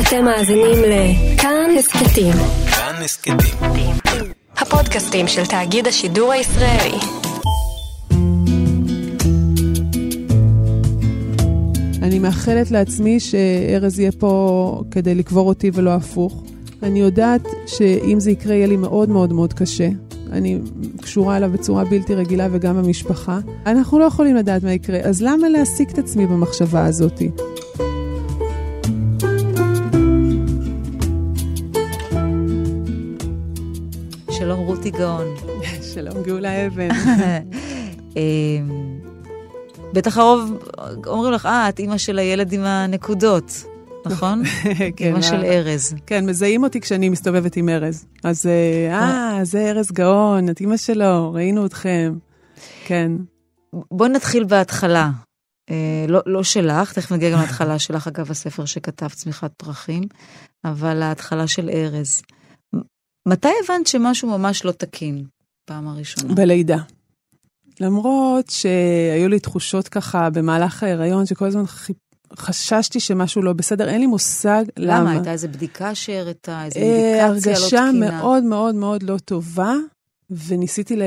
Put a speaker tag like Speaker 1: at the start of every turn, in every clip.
Speaker 1: אתם מאזינים לכאן הסכתים.
Speaker 2: כאן הסכתים.
Speaker 1: הפודקאסטים של תאגיד השידור הישראלי.
Speaker 3: אני מאחלת לעצמי שארז יהיה פה כדי לקבור אותי ולא הפוך. אני יודעת שאם זה יקרה יהיה לי מאוד מאוד מאוד קשה. אני קשורה אליו בצורה בלתי רגילה וגם במשפחה. אנחנו לא יכולים לדעת מה יקרה, אז למה להעסיק את עצמי במחשבה הזאתי?
Speaker 4: רותי גאון.
Speaker 3: שלום גאולה אבן.
Speaker 4: אמ, בטח הרוב אומרים לך, אה, את אימא של הילד עם הנקודות, נכון?
Speaker 3: כן,
Speaker 4: אימא של ארז.
Speaker 3: כן, מזהים אותי כשאני מסתובבת עם ארז. אז אה, אה, זה ארז גאון, את אימא שלו, ראינו אתכם. כן.
Speaker 4: בואי נתחיל בהתחלה. אה, לא, לא שלך, תכף נגיע גם להתחלה שלך, אגב הספר שכתב צמיחת פרחים, אבל ההתחלה של ארז. מתי הבנת שמשהו ממש לא תקין? פעם הראשונה.
Speaker 3: בלידה. למרות שהיו לי תחושות ככה במהלך ההיריון, שכל הזמן חיפ- חששתי שמשהו לא בסדר, אין לי מושג למה.
Speaker 4: למה? הייתה איזה בדיקה שהראתה? איזה
Speaker 3: אה,
Speaker 4: אינדיקציה לא
Speaker 3: הרגשה
Speaker 4: תקינה?
Speaker 3: מאוד מאוד מאוד לא טובה, וניסיתי ל-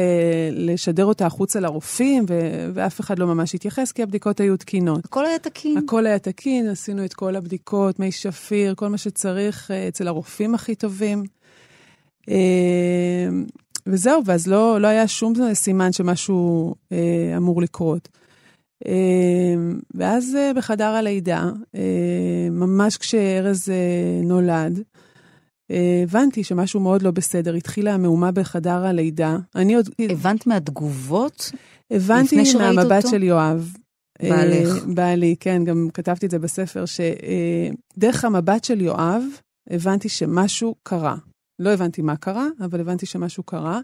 Speaker 3: לשדר אותה החוצה לרופאים, ו- ואף אחד לא ממש התייחס, כי הבדיקות היו תקינות.
Speaker 4: הכל היה תקין.
Speaker 3: הכל היה תקין, עשינו את כל הבדיקות, מי שפיר, כל מה שצריך אה, אצל הרופאים הכי טובים. אה, וזהו, ואז לא, לא היה שום סימן שמשהו אה, אמור לקרות. אה, ואז אה, בחדר הלידה, אה, ממש כשארז אה, נולד, אה, הבנתי שמשהו מאוד לא בסדר. התחילה המהומה בחדר הלידה. אני עוד
Speaker 4: הבנת מהתגובות?
Speaker 3: הבנתי מהמבט
Speaker 4: אותו?
Speaker 3: של יואב.
Speaker 4: בעלך.
Speaker 3: אה, בעלי, כן, גם כתבתי את זה בספר, שדרך המבט של יואב, הבנתי שמשהו קרה. לא הבנתי מה קרה, אבל הבנתי שמשהו קרה.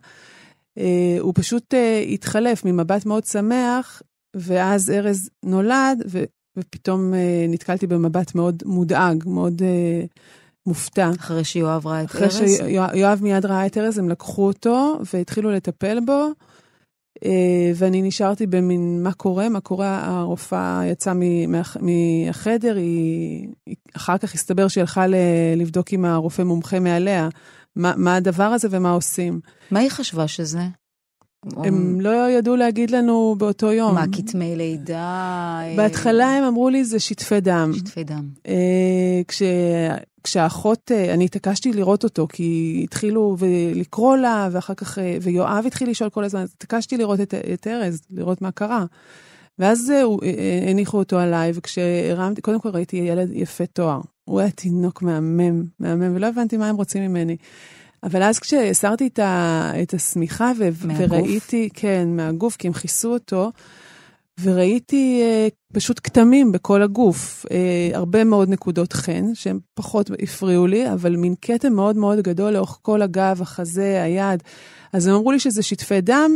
Speaker 3: אה, הוא פשוט אה, התחלף ממבט מאוד שמח, ואז ארז נולד, ו, ופתאום אה, נתקלתי במבט מאוד מודאג, מאוד אה, מופתע.
Speaker 4: אחרי שיואב ראה את
Speaker 3: אחרי
Speaker 4: ארז?
Speaker 3: שיואב מיד ראה את ארז, הם לקחו אותו והתחילו לטפל בו, אה, ואני נשארתי במין, מה קורה? מה קורה? הרופאה יצאה מ- מהחדר, היא, היא- אחר כך הסתבר שהיא הלכה ל- לבדוק עם הרופא מומחה מעליה, מה, מה הדבר הזה ומה עושים.
Speaker 4: מה היא חשבה שזה?
Speaker 3: הם לא ידעו להגיד לנו באותו יום.
Speaker 4: מה, כתמי לידה? אה,
Speaker 3: בהתחלה הם אמרו לי זה שטפי דם.
Speaker 4: שטפי דם.
Speaker 3: אה, כש, כשהאחות, אה, אני התעקשתי לראות אותו, כי התחילו לקרוא לה, ואחר כך, אה, ויואב התחיל לשאול כל הזמן, התעקשתי לראות את, את ארז, לראות מה קרה. ואז הניחו אותו עליי, וכשהרמתי, קודם כל ראיתי ילד יפה תואר. הוא היה תינוק מהמם, מהמם, ולא הבנתי מה הם רוצים ממני. אבל אז כשהסרתי את, ה, את השמיכה ו,
Speaker 4: מהגוף?
Speaker 3: וראיתי, כן, מהגוף, כי הם כיסו אותו, וראיתי אה, פשוט כתמים בכל הגוף, אה, הרבה מאוד נקודות חן, שהן פחות הפריעו לי, אבל מין כתם מאוד מאוד גדול לאורך כל הגב, החזה, היד. אז הם אמרו לי שזה שטפי דם,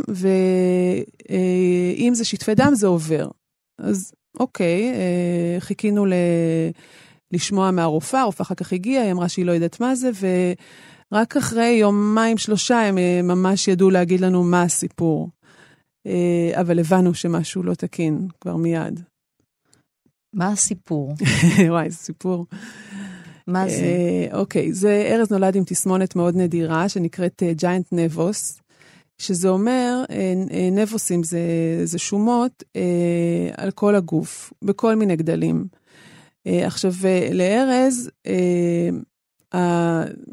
Speaker 3: ואם זה שטפי דם זה עובר. אז אוקיי, אה, חיכינו ל... לשמוע מהרופאה, הרופאה אחר כך הגיעה, היא אמרה שהיא לא יודעת מה זה, ורק אחרי יומיים, שלושה, הם אה, ממש ידעו להגיד לנו מה הסיפור. אה, אבל הבנו שמשהו לא תקין כבר מיד.
Speaker 4: מה הסיפור?
Speaker 3: וואי, זה סיפור.
Speaker 4: מה זה?
Speaker 3: אה, אוקיי, זה ארז נולד עם תסמונת מאוד נדירה, שנקראת ג'יינט נבוס, שזה אומר, נבוסים זה, זה שומות על כל הגוף, בכל מיני גדלים. אה, עכשיו, אה, לארז, אה,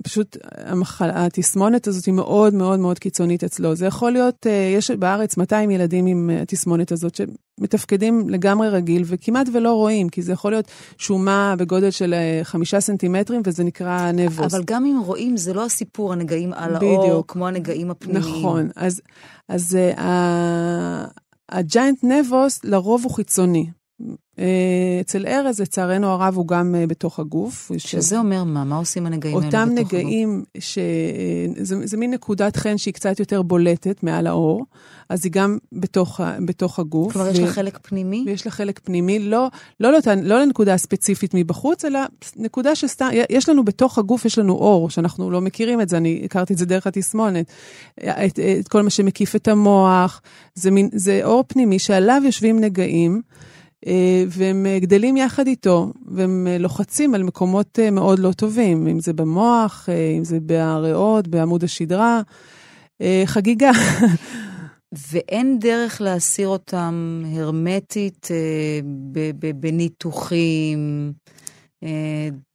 Speaker 3: פשוט המחל, התסמונת הזאת היא מאוד מאוד מאוד קיצונית אצלו. זה יכול להיות, יש בארץ 200 ילדים עם התסמונת הזאת שמתפקדים לגמרי רגיל וכמעט ולא רואים, כי זה יכול להיות שומה בגודל של חמישה סנטימטרים וזה נקרא נבוס.
Speaker 4: אבל גם אם רואים, זה לא הסיפור, הנגעים על האור,
Speaker 3: בדיוק.
Speaker 4: כמו הנגעים הפנימיים.
Speaker 3: נכון, אז, אז uh, הג'יינט נבוס לרוב הוא חיצוני. Uh, אצל ארז, לצערנו הרב, הוא גם uh, בתוך הגוף.
Speaker 4: שזה אומר מה? מה עושים הנגעים האלה
Speaker 3: אותם
Speaker 4: בתוך הגוף?
Speaker 3: נגעים, ש... זה, זה מין נקודת חן שהיא קצת יותר בולטת מעל האור, אז היא גם בתוך, בתוך הגוף.
Speaker 4: כלומר, יש
Speaker 3: ו-
Speaker 4: לה חלק פנימי?
Speaker 3: ויש לה חלק פנימי, לא, לא, לאותן, לא לנקודה ספציפית מבחוץ, אלא נקודה שסתם, יש לנו בתוך הגוף, יש לנו אור, שאנחנו לא מכירים את זה, אני הכרתי את זה דרך התסמונת. את, את כל מה שמקיף את המוח, זה, מין, זה אור פנימי שעליו יושבים נגעים. אה, והם אה, גדלים יחד איתו, והם אה, לוחצים על מקומות מאוד לא טובים, אם זה במוח, אם זה בריאות, בעמוד השדרה. חגיגה.
Speaker 4: ואין דרך להסיר אותם הרמטית בניתוחים,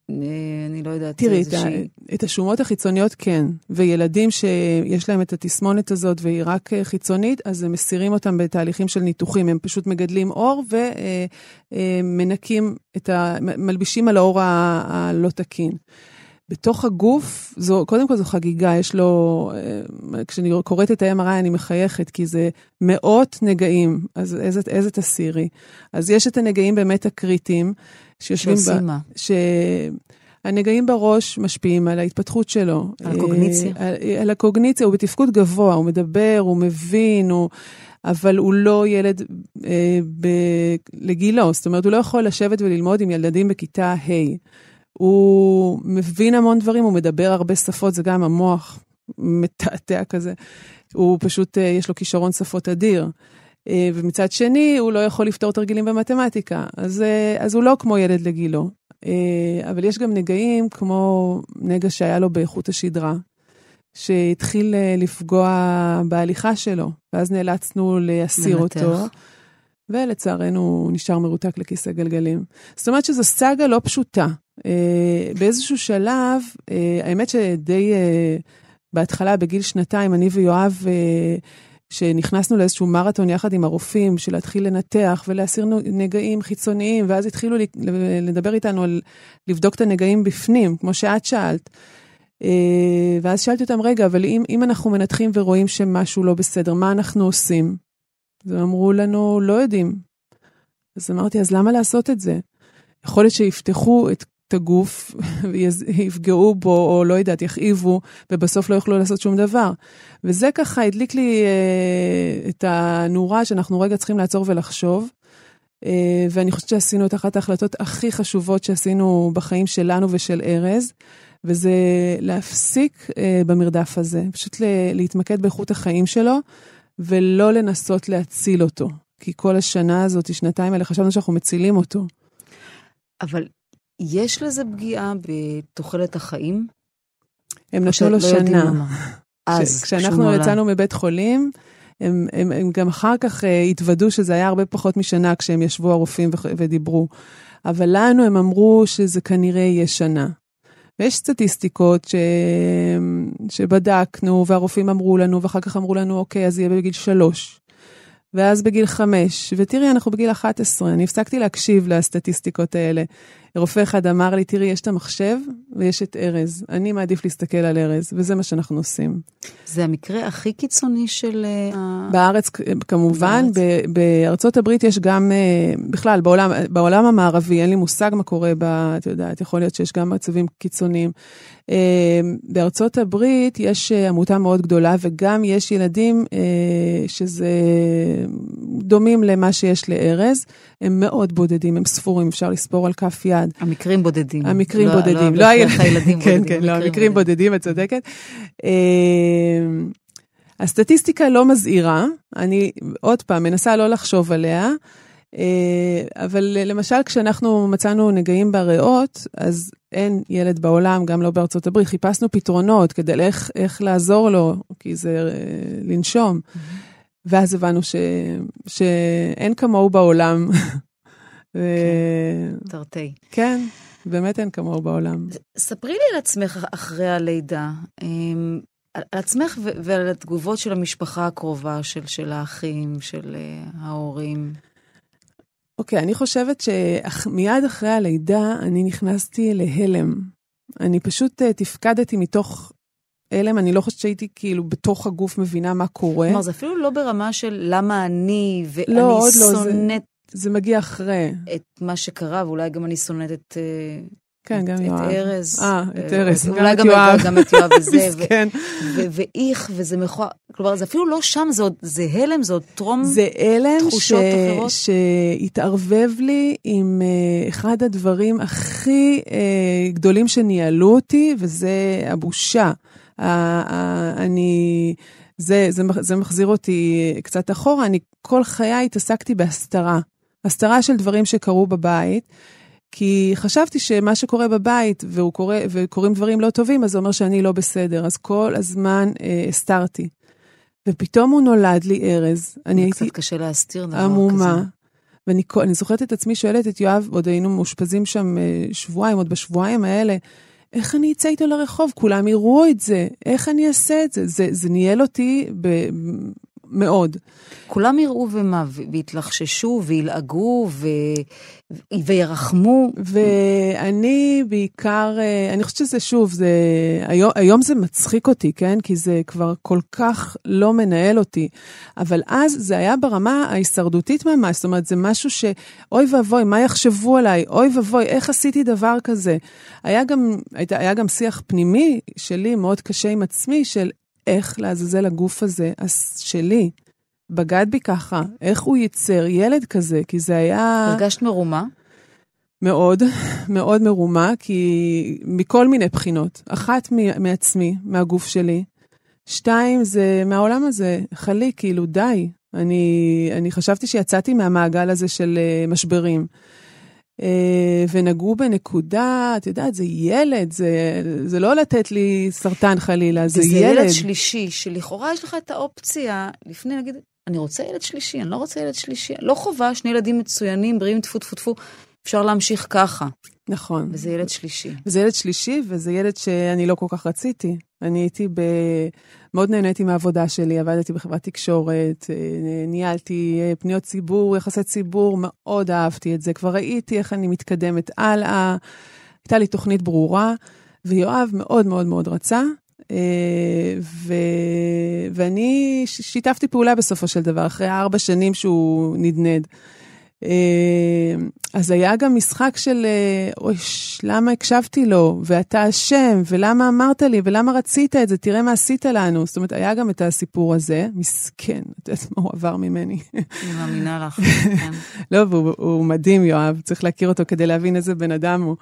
Speaker 4: אני לא יודעת,
Speaker 3: תראי,
Speaker 4: איזושהי...
Speaker 3: את השומות החיצוניות כן, וילדים שיש להם את התסמונת הזאת והיא רק אה, חיצונית, אז הם מסירים אותם בתהליכים של ניתוחים, הם פשוט מגדלים אור ומנקים את ה... מלבישים על האור הלא תקין. בתוך הגוף, זו, קודם כל זו חגיגה, יש לו, אה, כשאני קוראת את ה-MRI אני מחייכת, כי זה מאות נגעים, אז איזה, איזה תסירי. אז יש את הנגעים באמת הקריטיים, שיושבים
Speaker 4: שעושים מה?
Speaker 3: שהנגעים בראש משפיעים על ההתפתחות שלו.
Speaker 4: על הקוגניציה.
Speaker 3: אה, על, על הקוגניציה, הוא בתפקוד גבוה, הוא מדבר, הוא מבין, הוא... אבל הוא לא ילד אה, ב... לגילו, זאת אומרת, הוא לא יכול לשבת וללמוד עם ילדים בכיתה ה'. הוא מבין המון דברים, הוא מדבר הרבה שפות, זה גם המוח מתעתע כזה. הוא פשוט, אה, יש לו כישרון שפות אדיר. אה, ומצד שני, הוא לא יכול לפתור תרגילים במתמטיקה. אז, אה, אז הוא לא כמו ילד לגילו. אבל יש גם נגעים כמו נגע שהיה לו באיכות השדרה, שהתחיל לפגוע בהליכה שלו, ואז נאלצנו להסיר
Speaker 4: לנתח.
Speaker 3: אותו. ולצערנו הוא נשאר מרותק לכיסא גלגלים. זאת אומרת שזו סאגה לא פשוטה. אה, באיזשהו שלב, אה, האמת שדי אה, בהתחלה, בגיל שנתיים, אני ויואב, שנכנסנו לאיזשהו מרתון יחד עם הרופאים, של להתחיל לנתח ולהסיר נגעים חיצוניים, ואז התחילו לדבר איתנו על לבדוק את הנגעים בפנים, כמו שאת שאלת. ואז שאלתי אותם, רגע, אבל אם, אם אנחנו מנתחים ורואים שמשהו לא בסדר, מה אנחנו עושים? אז הם אמרו לנו, לא יודעים. אז אמרתי, אז למה לעשות את זה? יכול להיות שיפתחו את, את הגוף ויפגעו בו, או לא יודעת, יכאיבו, ובסוף לא יוכלו לעשות שום דבר. וזה ככה הדליק לי אה, את הנורה שאנחנו רגע צריכים לעצור ולחשוב. אה, ואני חושבת שעשינו את אחת ההחלטות הכי חשובות שעשינו בחיים שלנו ושל ארז, וזה להפסיק אה, במרדף הזה, פשוט ל- להתמקד באיכות החיים שלו, ולא לנסות להציל אותו. כי כל השנה הזאת, שנתיים האלה, חשבנו שאנחנו מצילים אותו.
Speaker 4: אבל יש לזה פגיעה בתוחלת החיים?
Speaker 3: הם
Speaker 4: או
Speaker 3: נתנו לו
Speaker 4: יודעים
Speaker 3: שנה.
Speaker 4: אז,
Speaker 3: כשאנחנו. יצאנו מבית חולים, הם, הם, הם גם אחר כך אה, התוודו שזה היה הרבה פחות משנה כשהם ישבו הרופאים וח- ודיברו. אבל לנו הם אמרו שזה כנראה יהיה שנה. ויש סטטיסטיקות ש... שבדקנו, והרופאים אמרו לנו, ואחר כך אמרו לנו, אוקיי, אז יהיה בגיל שלוש. ואז בגיל חמש, ותראי, אנחנו בגיל 11, אני הפסקתי להקשיב לסטטיסטיקות האלה. רופא אחד אמר לי, תראי, יש את המחשב ויש את ארז. אני מעדיף להסתכל על ארז, וזה מה שאנחנו עושים.
Speaker 4: זה המקרה הכי קיצוני של... אה,
Speaker 3: בארץ כמובן,
Speaker 4: בארץ.
Speaker 3: ב- בארצות הברית יש גם, אה, בכלל, בעולם, בעולם המערבי, אין לי מושג מה קורה ב... את יודעת, יכול להיות שיש גם מצבים קיצוניים. אה, בארצות הברית יש עמותה מאוד גדולה, וגם יש ילדים שזה דומים למה שיש לארז. הם מאוד בודדים, הם ספורים, אפשר לספור על כף יד.
Speaker 4: המקרים בודדים.
Speaker 3: המקרים
Speaker 4: לא-
Speaker 3: בודדים,
Speaker 4: לא
Speaker 3: לא
Speaker 4: בהכרח הילדים
Speaker 3: כן,
Speaker 4: בודדים.
Speaker 3: כן, לא, המקרים בודדים, את צודקת. אה, הסטטיסטיקה לא מזהירה, אני עוד פעם מנסה לא לחשוב עליה, אה, אבל למשל כשאנחנו מצאנו נגעים בריאות, אז אין ילד בעולם, גם לא בארצות הברית, חיפשנו פתרונות כדי איך, איך לעזור לו, כי זה אה, לנשום. ואז הבנו ש, שאין כמוהו בעולם. ו-
Speaker 4: תרתי.
Speaker 3: כן, באמת אין כמוהו בעולם.
Speaker 4: ספרי לי על עצמך אחרי הלידה. אמ, על עצמך ועל התגובות של המשפחה הקרובה, של, של האחים, של אה, ההורים.
Speaker 3: אוקיי, אני חושבת שמיד אחרי הלידה אני נכנסתי להלם. אני פשוט uh, תפקדתי מתוך הלם, אני לא חושבת שהייתי כאילו בתוך הגוף מבינה מה קורה.
Speaker 4: כלומר, זה אפילו לא ברמה של למה אני, ואני
Speaker 3: לא, לא,
Speaker 4: שונאת
Speaker 3: זה מגיע אחרי.
Speaker 4: את מה שקרה, ואולי גם אני שונאת את, אה,
Speaker 3: כן, גם יואב.
Speaker 4: את ארז.
Speaker 3: אה, את ארז, גם
Speaker 4: אולי גם, את יואב וזה,
Speaker 3: מסכן.
Speaker 4: ואיך, וזה מכוער. כלומר, זה אפילו לא שם, זה עוד, זה הלם, זה עוד טרום.
Speaker 3: זה הלם.
Speaker 4: תחושות אחרות?
Speaker 3: שהתערבב לי עם uh, אחד הדברים הכי גדולים שניהלו אותי, וזה הבושה. אני... זה, זה, זה מחזיר אותי קצת אחורה, אני כל חיי התעסקתי בהסתרה. הסתרה של דברים שקרו בבית, כי חשבתי שמה שקורה בבית והוא קורא, וקורים דברים לא טובים, אז זה אומר שאני לא בסדר. אז כל הזמן אה, הסתרתי. ופתאום הוא נולד לי ארז. אני הייתי...
Speaker 4: קצת קשה להסתיר דבר כזה.
Speaker 3: עמומה. ואני אני זוכרת את עצמי שואלת את יואב, עוד היינו מאושפזים שם אה, שבועיים, עוד בשבועיים האלה, איך אני אצא איתו לרחוב? כולם יראו את זה, איך אני אעשה את זה? זה, זה ניהל אותי ב... מאוד.
Speaker 4: כולם יראו ומה, ויתלחששו, וילעגו, ו... וירחמו.
Speaker 3: ואני בעיקר, אה, אני חושבת שזה שוב, זה, היום, היום זה מצחיק אותי, כן? כי זה כבר כל כך לא מנהל אותי. אבל אז זה היה ברמה ההישרדותית ממש, זאת אומרת, זה משהו ש... אוי ואבוי, מה יחשבו עליי? אוי ואבוי, איך עשיתי דבר כזה? היה גם, היה גם שיח פנימי שלי, מאוד קשה עם עצמי, של איך לעזאזל הגוף הזה, שלי, בגד בי ככה, איך הוא ייצר ילד כזה, כי זה היה...
Speaker 4: הרגשת מרומה?
Speaker 3: מאוד, מאוד מרומה, כי מכל מיני בחינות. אחת מעצמי, מהגוף שלי. שתיים, זה מהעולם הזה, חלי, כאילו, די. אני, אני חשבתי שיצאתי מהמעגל הזה של uh, משברים. אה, ונגעו בנקודה, את יודעת, זה ילד, זה, זה לא לתת לי סרטן חלילה, זה ילד.
Speaker 4: וזה ילד שלישי, שלכאורה יש לך את האופציה, לפני נגיד, אני רוצה ילד שלישי, אני לא רוצה ילד שלישי, לא חובה, שני ילדים מצוינים, בריאים, טפו טפו טפו, אפשר להמשיך ככה.
Speaker 3: נכון.
Speaker 4: וזה ילד שלישי.
Speaker 3: וזה ילד שלישי, וזה ילד שאני לא כל כך רציתי. אני הייתי ב... מאוד נהניתי מהעבודה שלי, עבדתי בחברת תקשורת, אה, ניהלתי אה, פניות ציבור, יחסי ציבור, מאוד אהבתי את זה. כבר ראיתי איך אני מתקדמת הלאה, הייתה לי תוכנית ברורה, ויואב מאוד מאוד מאוד רצה. אה, ו... ואני שיתפתי פעולה בסופו של דבר, אחרי ארבע שנים שהוא נדנד. אה, אז היה גם משחק של, אה, אוי, למה הקשבתי לו, ואתה אשם, ולמה אמרת לי, ולמה רצית את זה, תראה מה עשית לנו. זאת אומרת, היה גם את הסיפור הזה, מסכן, את יודעת מה הוא עבר ממני.
Speaker 4: אני מאמינה לך. כן.
Speaker 3: לא, והוא מדהים, יואב, צריך להכיר אותו כדי להבין איזה בן אדם הוא.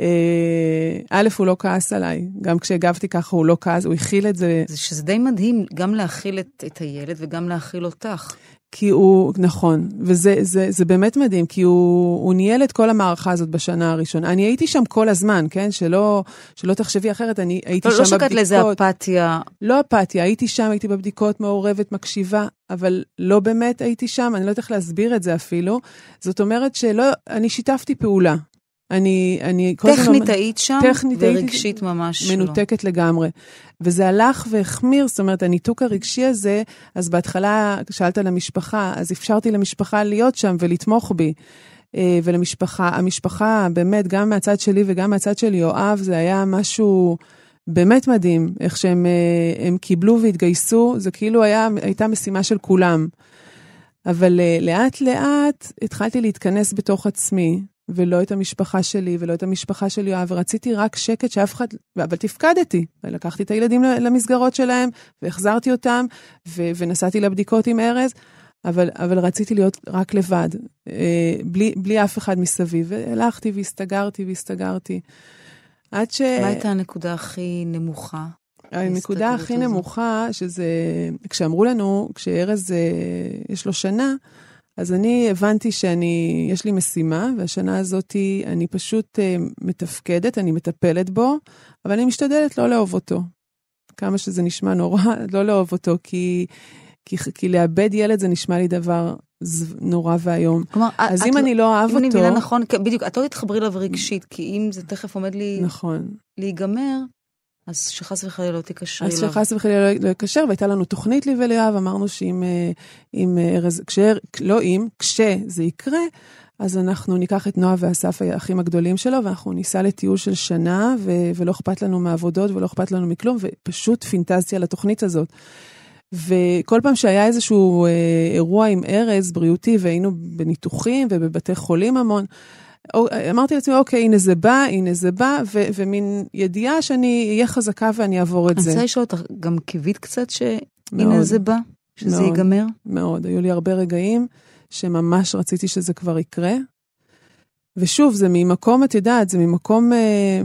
Speaker 3: אה, א', הוא לא כעס עליי, גם כשהגבתי ככה הוא לא כעס, הוא הכיל את זה.
Speaker 4: זה שזה די מדהים, גם להכיל את, את הילד וגם להכיל אותך.
Speaker 3: כי הוא, נכון, וזה זה, זה באמת מדהים, כי הוא, הוא ניהל את כל המערכה הזאת בשנה הראשונה. אני הייתי שם כל הזמן, כן? שלא, שלא תחשבי אחרת, אני הייתי
Speaker 4: לא,
Speaker 3: שם
Speaker 4: לא
Speaker 3: בבדיקות.
Speaker 4: לא שקט לאיזה אפתיה.
Speaker 3: לא אפתיה, הייתי שם, הייתי בבדיקות מעורבת, מקשיבה, אבל לא באמת הייתי שם, אני לא יודעת איך להסביר את זה אפילו. זאת אומרת שלא, אני שיתפתי פעולה. אני, אני
Speaker 4: כל הזמן... טכנית היית שם,
Speaker 3: טכנית
Speaker 4: ורגשית הייתי ממש
Speaker 3: מנותקת לא. לגמרי. וזה הלך והחמיר, זאת אומרת, הניתוק הרגשי הזה, אז בהתחלה שאלת על המשפחה, אז אפשרתי למשפחה להיות שם ולתמוך בי. אה, ולמשפחה, המשפחה, באמת, גם מהצד שלי וגם מהצד של יואב, זה היה משהו באמת מדהים, איך שהם אה, קיבלו והתגייסו, זה כאילו היה, הייתה משימה של כולם. אבל אה, לאט לאט התחלתי להתכנס בתוך עצמי, ולא את המשפחה שלי, ולא את המשפחה של יואב, ורציתי רק שקט שאף אחד, אבל תפקדתי. לקחתי את הילדים למסגרות שלהם, והחזרתי אותם, ו- ונסעתי לבדיקות עם ארז, אבל, אבל רציתי להיות רק לבד, אה, בלי, בלי אף אחד מסביב. והלכתי והסתגרתי והסתגרתי. עד ש...
Speaker 4: מה הייתה הנקודה הכי נמוכה?
Speaker 3: הנקודה הכי הזו? נמוכה, שזה, כשאמרו לנו, כשארז, אה, יש לו שנה, אז אני הבנתי שאני, יש לי משימה, והשנה הזאת אני פשוט uh, מתפקדת, אני מטפלת בו, אבל אני משתדלת לא לאהוב אותו. כמה שזה נשמע נורא, לא לאהוב אותו, כי, כי, כי לאבד ילד זה נשמע לי דבר נורא ואיום. כלומר, אז אם אני לא אוהב אותו...
Speaker 4: אם אני מבינה נכון, בדיוק, את לא תתחברי אליו רגשית, כי אם זה תכף עומד לי...
Speaker 3: נכון.
Speaker 4: להיגמר, אז שחס וחלילה לא אליו.
Speaker 3: אז שחס וחלילה לא יקשר, והייתה לנו תוכנית לי וליואב, אמרנו שאם אם ארז, כשר, לא אם, כשזה יקרה, אז אנחנו ניקח את נועה ואסף, האחים הגדולים שלו, ואנחנו ניסע לטיול של שנה, ו- ולא אכפת לנו מעבודות ולא אכפת לנו מכלום, ופשוט פינטזתי על התוכנית הזאת. וכל פעם שהיה איזשהו אה, אירוע עם ארז בריאותי, והיינו בניתוחים ובבתי חולים המון, אמרתי לעצמי, אוקיי, הנה זה בא, הנה זה בא, ו- ומין ידיעה שאני אהיה חזקה ואני אעבור את זה.
Speaker 4: אני רוצה לשאול אותך, גם קיווית קצת שהנה זה בא, שזה מאוד, ייגמר?
Speaker 3: מאוד, היו לי הרבה רגעים שממש רציתי שזה כבר יקרה. ושוב, זה ממקום, את יודעת, זה ממקום אה,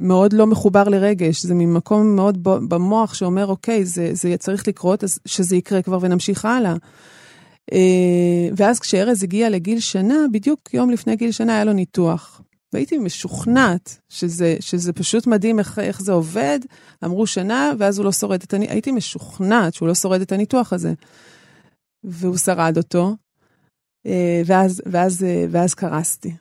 Speaker 3: מאוד לא מחובר לרגש, זה ממקום מאוד במוח שאומר, אוקיי, זה, זה צריך לקרות, אז שזה יקרה כבר ונמשיך הלאה. אה, ואז כשארז הגיע לגיל שנה, בדיוק יום לפני גיל שנה היה לו ניתוח. והייתי משוכנעת שזה, שזה פשוט מדהים איך, איך זה עובד. אמרו שנה, ואז הוא לא שורד את הניתוח. הייתי משוכנעת שהוא לא שורד את הניתוח הזה. והוא שרד אותו, אה, ואז, ואז, אה, ואז קרסתי.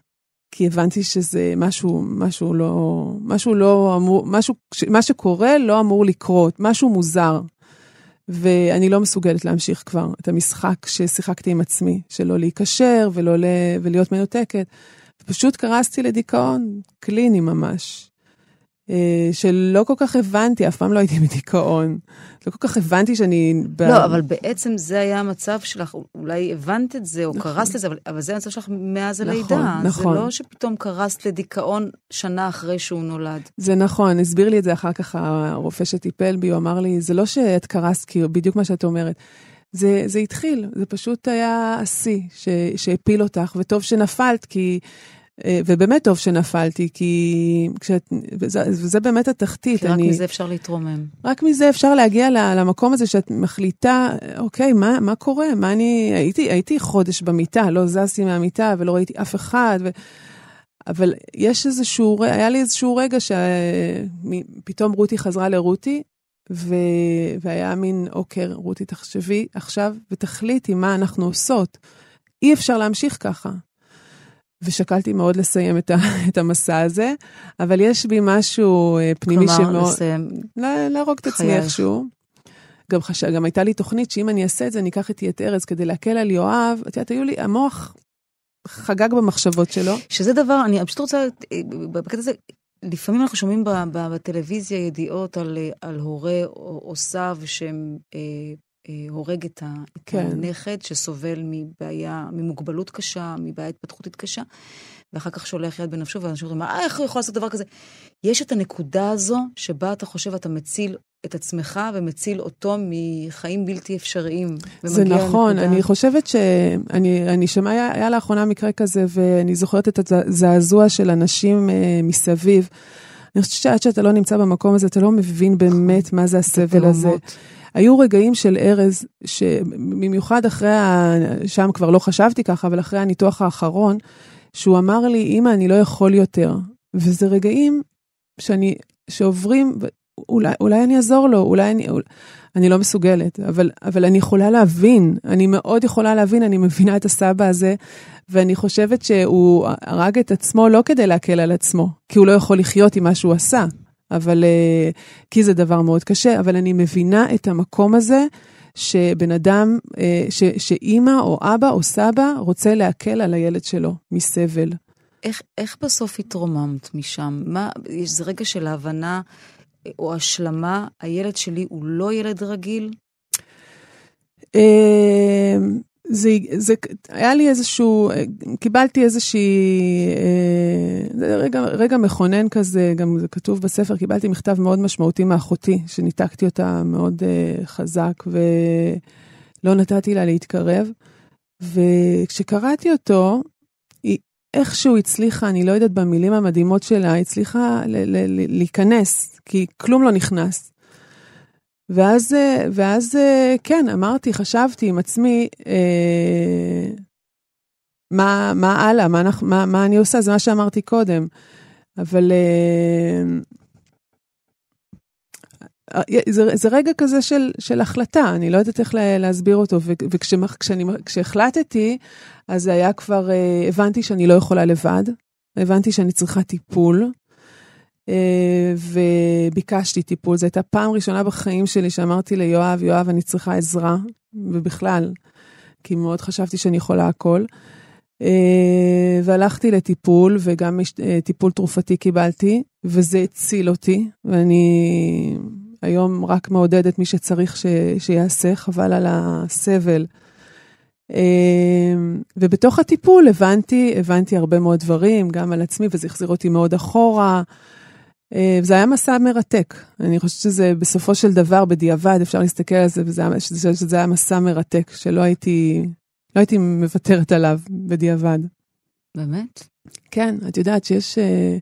Speaker 3: כי הבנתי שזה משהו, משהו לא, משהו לא אמור, משהו, מה שקורה לא אמור לקרות, משהו מוזר. ואני לא מסוגלת להמשיך כבר את המשחק ששיחקתי עם עצמי, שלא להיקשר ולא ל... ולהיות מנותקת. פשוט קרסתי לדיכאון, קליני ממש. אה, שלא כל כך הבנתי, אף פעם לא הייתי בדיכאון. לא כל כך הבנתי שאני...
Speaker 4: לא, אבל בעצם זה היה המצב שלך, אולי הבנת את זה, או נכון. קרסת לזה, אבל, אבל זה המצב שלך מאז נכון, הלידה. נכון. זה לא שפתאום קרסת לדיכאון שנה אחרי שהוא נולד.
Speaker 3: זה נכון, הסביר לי את זה אחר כך הרופא שטיפל בי, הוא אמר לי, זה לא שאת קרסת, כי בדיוק מה שאת אומרת. זה, זה התחיל, זה פשוט היה השיא שהפיל אותך, וטוב שנפלת, כי ובאמת טוב שנפלתי, כי כשאת, וזה, וזה באמת התחתית.
Speaker 4: כי רק אני, מזה אפשר להתרומם.
Speaker 3: רק מזה אפשר להגיע למקום הזה שאת מחליטה, אוקיי, מה, מה קורה? מה אני, הייתי, הייתי חודש במיטה, לא זזתי מהמיטה ולא ראיתי אף אחד. ו... אבל יש איזשהו, היה לי איזשהו רגע שפתאום רותי חזרה לרותי, ו... והיה מין, אוקיי, רותי, תחשבי עכשיו ותחליטי מה אנחנו עושות. אי אפשר להמשיך ככה. ושקלתי מאוד לסיים את, ה, את המסע הזה, אבל יש בי משהו אה, פנימי
Speaker 4: שמאוד... כלומר, לסיים...
Speaker 3: להרוג את עצמי איכשהו. גם, חש... גם הייתה לי תוכנית שאם אני אעשה את זה, אני אקח איתי את ארז כדי להקל על יואב. את יודעת, היו לי, המוח חגג במחשבות שלו.
Speaker 4: שזה דבר, אני פשוט רוצה, בקטע הזה, לפעמים אנחנו שומעים בטלוויזיה ידיעות על, על הורה או, או סב שהם אה, אה, הורג את, כן. הנכד שסובל מבעיה, ממוגבלות קשה, מבעיה התפתחותית קשה, ואחר כך שולח יד בנפשו, ואנשים אומרים, אה, איך הוא יכול לעשות דבר כזה? יש את הנקודה הזו שבה אתה חושב, אתה מציל את עצמך ומציל אותו מחיים בלתי אפשריים.
Speaker 3: זה נכון, לנקודה... אני חושבת שאני אני שמע, היה, היה לאחרונה מקרה כזה, ואני זוכרת את הזעזוע של אנשים אה, מסביב. אני חושבת שעד שאתה לא נמצא במקום הזה, אתה לא מבין באמת מה זה הסבל הזה. היו רגעים של ארז, שבמיוחד אחרי, ה... שם כבר לא חשבתי ככה, אבל אחרי הניתוח האחרון, שהוא אמר לי, אמא, אני לא יכול יותר. וזה רגעים שאני, שעוברים, אולי, אולי אני אעזור לו, אולי אני, אולי, אני לא מסוגלת, אבל, אבל אני יכולה להבין, אני מאוד יכולה להבין, אני מבינה את הסבא הזה, ואני חושבת שהוא הרג את עצמו לא כדי להקל על עצמו, כי הוא לא יכול לחיות עם מה שהוא עשה. אבל, אה, כי זה דבר מאוד קשה, אבל אני מבינה את המקום הזה שבן אדם, אה, ש, שאימא או אבא או סבא רוצה להקל על הילד שלו מסבל.
Speaker 4: איך, איך בסוף התרוממת משם? מה, יש רגע של הבנה או השלמה, הילד שלי הוא לא ילד רגיל?
Speaker 3: זה, זה, היה לי איזשהו, קיבלתי איזושהי, אה, רגע, רגע מכונן כזה, גם זה כתוב בספר, קיבלתי מכתב מאוד משמעותי מאחותי, שניתקתי אותה מאוד אה, חזק, ולא נתתי לה להתקרב. וכשקראתי אותו, היא איכשהו הצליחה, אני לא יודעת, במילים המדהימות שלה, הצליחה ל- ל- ל- להיכנס, כי כלום לא נכנס. ואז, אה, ואז אה, כן, אמרתי, חשבתי עם עצמי, אה, מה, מה הלאה, מה, מה, מה אני עושה, זה מה שאמרתי קודם. אבל זה, זה רגע כזה של, של החלטה, אני לא יודעת איך להסביר אותו, וכשהחלטתי, אז היה כבר, הבנתי שאני לא יכולה לבד, הבנתי שאני צריכה טיפול, וביקשתי טיפול. זו הייתה פעם ראשונה בחיים שלי שאמרתי ליואב, יואב, אני צריכה עזרה, ובכלל, כי מאוד חשבתי שאני יכולה הכל. אה, והלכתי לטיפול, וגם אה, טיפול תרופתי קיבלתי, וזה הציל אותי, ואני היום רק מעודדת מי שצריך ש... שיעשה, חבל על הסבל. ובתוך הטיפול הבנתי, הבנתי הרבה מאוד דברים, גם על עצמי, וזה החזיר אותי מאוד אחורה. אה, זה היה מסע מרתק. אני חושבת שזה בסופו של דבר, בדיעבד, אפשר להסתכל על זה, וזה, שזה, שזה היה מסע מרתק, שלא הייתי, לא הייתי מוותרת עליו בדיעבד.
Speaker 4: באמת?
Speaker 3: כן, את יודעת שיש... אה,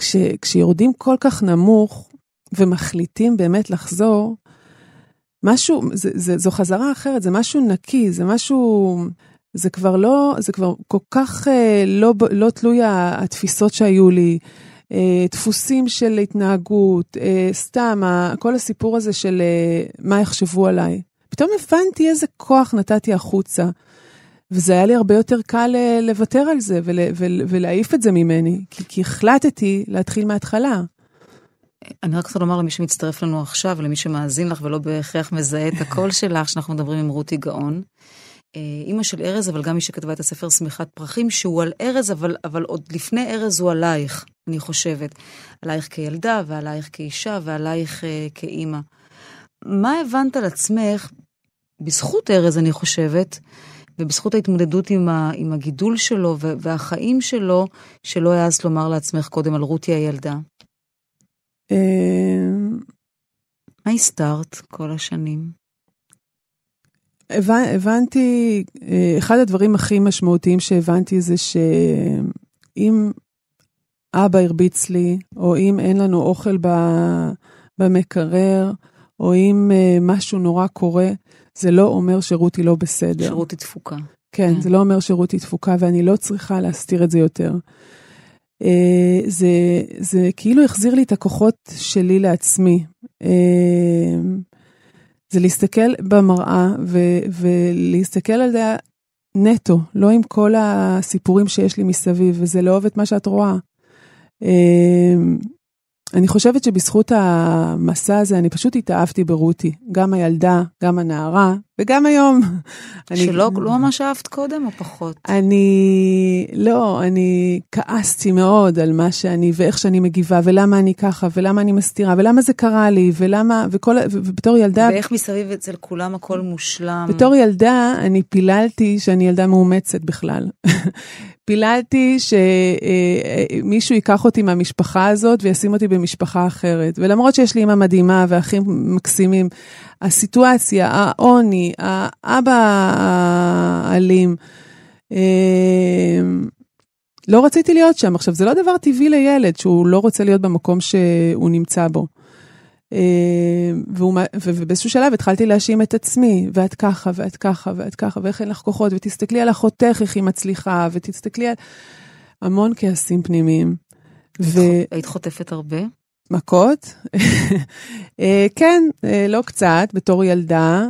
Speaker 3: כש, כשיורדים כל כך נמוך ומחליטים באמת לחזור, משהו, זה, זה, זו חזרה אחרת, זה משהו נקי, זה משהו, זה כבר לא, זה כבר כל כך אה, לא, לא תלוי התפיסות שהיו לי, דפוסים של התנהגות, אה, סתם, כל הסיפור הזה של אה, מה יחשבו עליי. פתאום הבנתי איזה כוח נתתי החוצה. וזה היה לי הרבה יותר קל אה, לוותר על זה ול, ול, ולהעיף את זה ממני, כי, כי החלטתי להתחיל מההתחלה.
Speaker 4: אני רק רוצה לומר למי שמצטרף לנו עכשיו, למי שמאזין לך ולא בהכרח מזהה את הקול שלך, שאנחנו מדברים עם רותי גאון. אה, אימא של ארז, אבל גם מי שכתבה את הספר שמיכת פרחים, שהוא על ארז, אבל, אבל עוד לפני ארז הוא עלייך, אני חושבת. עלייך כילדה, ועלייך כאישה, ועלייך אה, כאימא. מה הבנת על עצמך, בזכות ארז, אני חושבת, ובזכות ההתמודדות עם, ה, עם הגידול שלו והחיים שלו, שלא העזת לומר לעצמך קודם על רותי הילדה?
Speaker 3: אמ,
Speaker 4: מה הסתרת כל השנים?
Speaker 3: הבנתי, אה, אחד הדברים הכי משמעותיים שהבנתי זה שאם אבא הרביץ לי, או אם אין לנו אוכל במקרר, או אם אה, משהו נורא קורה, זה לא אומר שרותי לא בסדר.
Speaker 4: שרותי תפוקה.
Speaker 3: כן, כן, זה לא אומר שרותי תפוקה, ואני לא צריכה להסתיר את זה יותר. Uh, זה, זה כאילו החזיר לי את הכוחות שלי לעצמי. זה להסתכל במראה ו- ולהסתכל על זה נטו, לא עם כל הסיפורים שיש לי מסביב, וזה לאהוב את מה שאת רואה. אני חושבת שבזכות המסע הזה אני פשוט התאהבתי ברותי, גם הילדה, גם הנערה, וגם היום.
Speaker 4: שלא לא ממש אהבת קודם או פחות?
Speaker 3: אני, לא, אני כעסתי מאוד על מה שאני ואיך שאני מגיבה, ולמה אני ככה, ולמה אני מסתירה, ולמה זה קרה לי, ולמה, וכל, ובתור ילדה...
Speaker 4: ואיך מסביב אצל כולם הכל מושלם.
Speaker 3: בתור ילדה אני פיללתי שאני ילדה מאומצת בכלל. פיללתי שמישהו ייקח אותי מהמשפחה הזאת וישים אותי במשפחה אחרת. ולמרות שיש לי אימא מדהימה ואחים מקסימים, הסיטואציה, העוני, האבא האלים, לא רציתי להיות שם. עכשיו, זה לא דבר טבעי לילד שהוא לא רוצה להיות במקום שהוא נמצא בו. אה, ובאיזשהו שלב התחלתי להאשים את עצמי, ואת ככה, ואת ככה, ואת ככה, ואיך אין לך כוחות, ותסתכלי על אחותך, איך היא מצליחה, ותסתכלי על המון כעסים פנימיים.
Speaker 4: היית חוטפת הרבה?
Speaker 3: מכות? אה, כן, אה, לא קצת, בתור ילדה.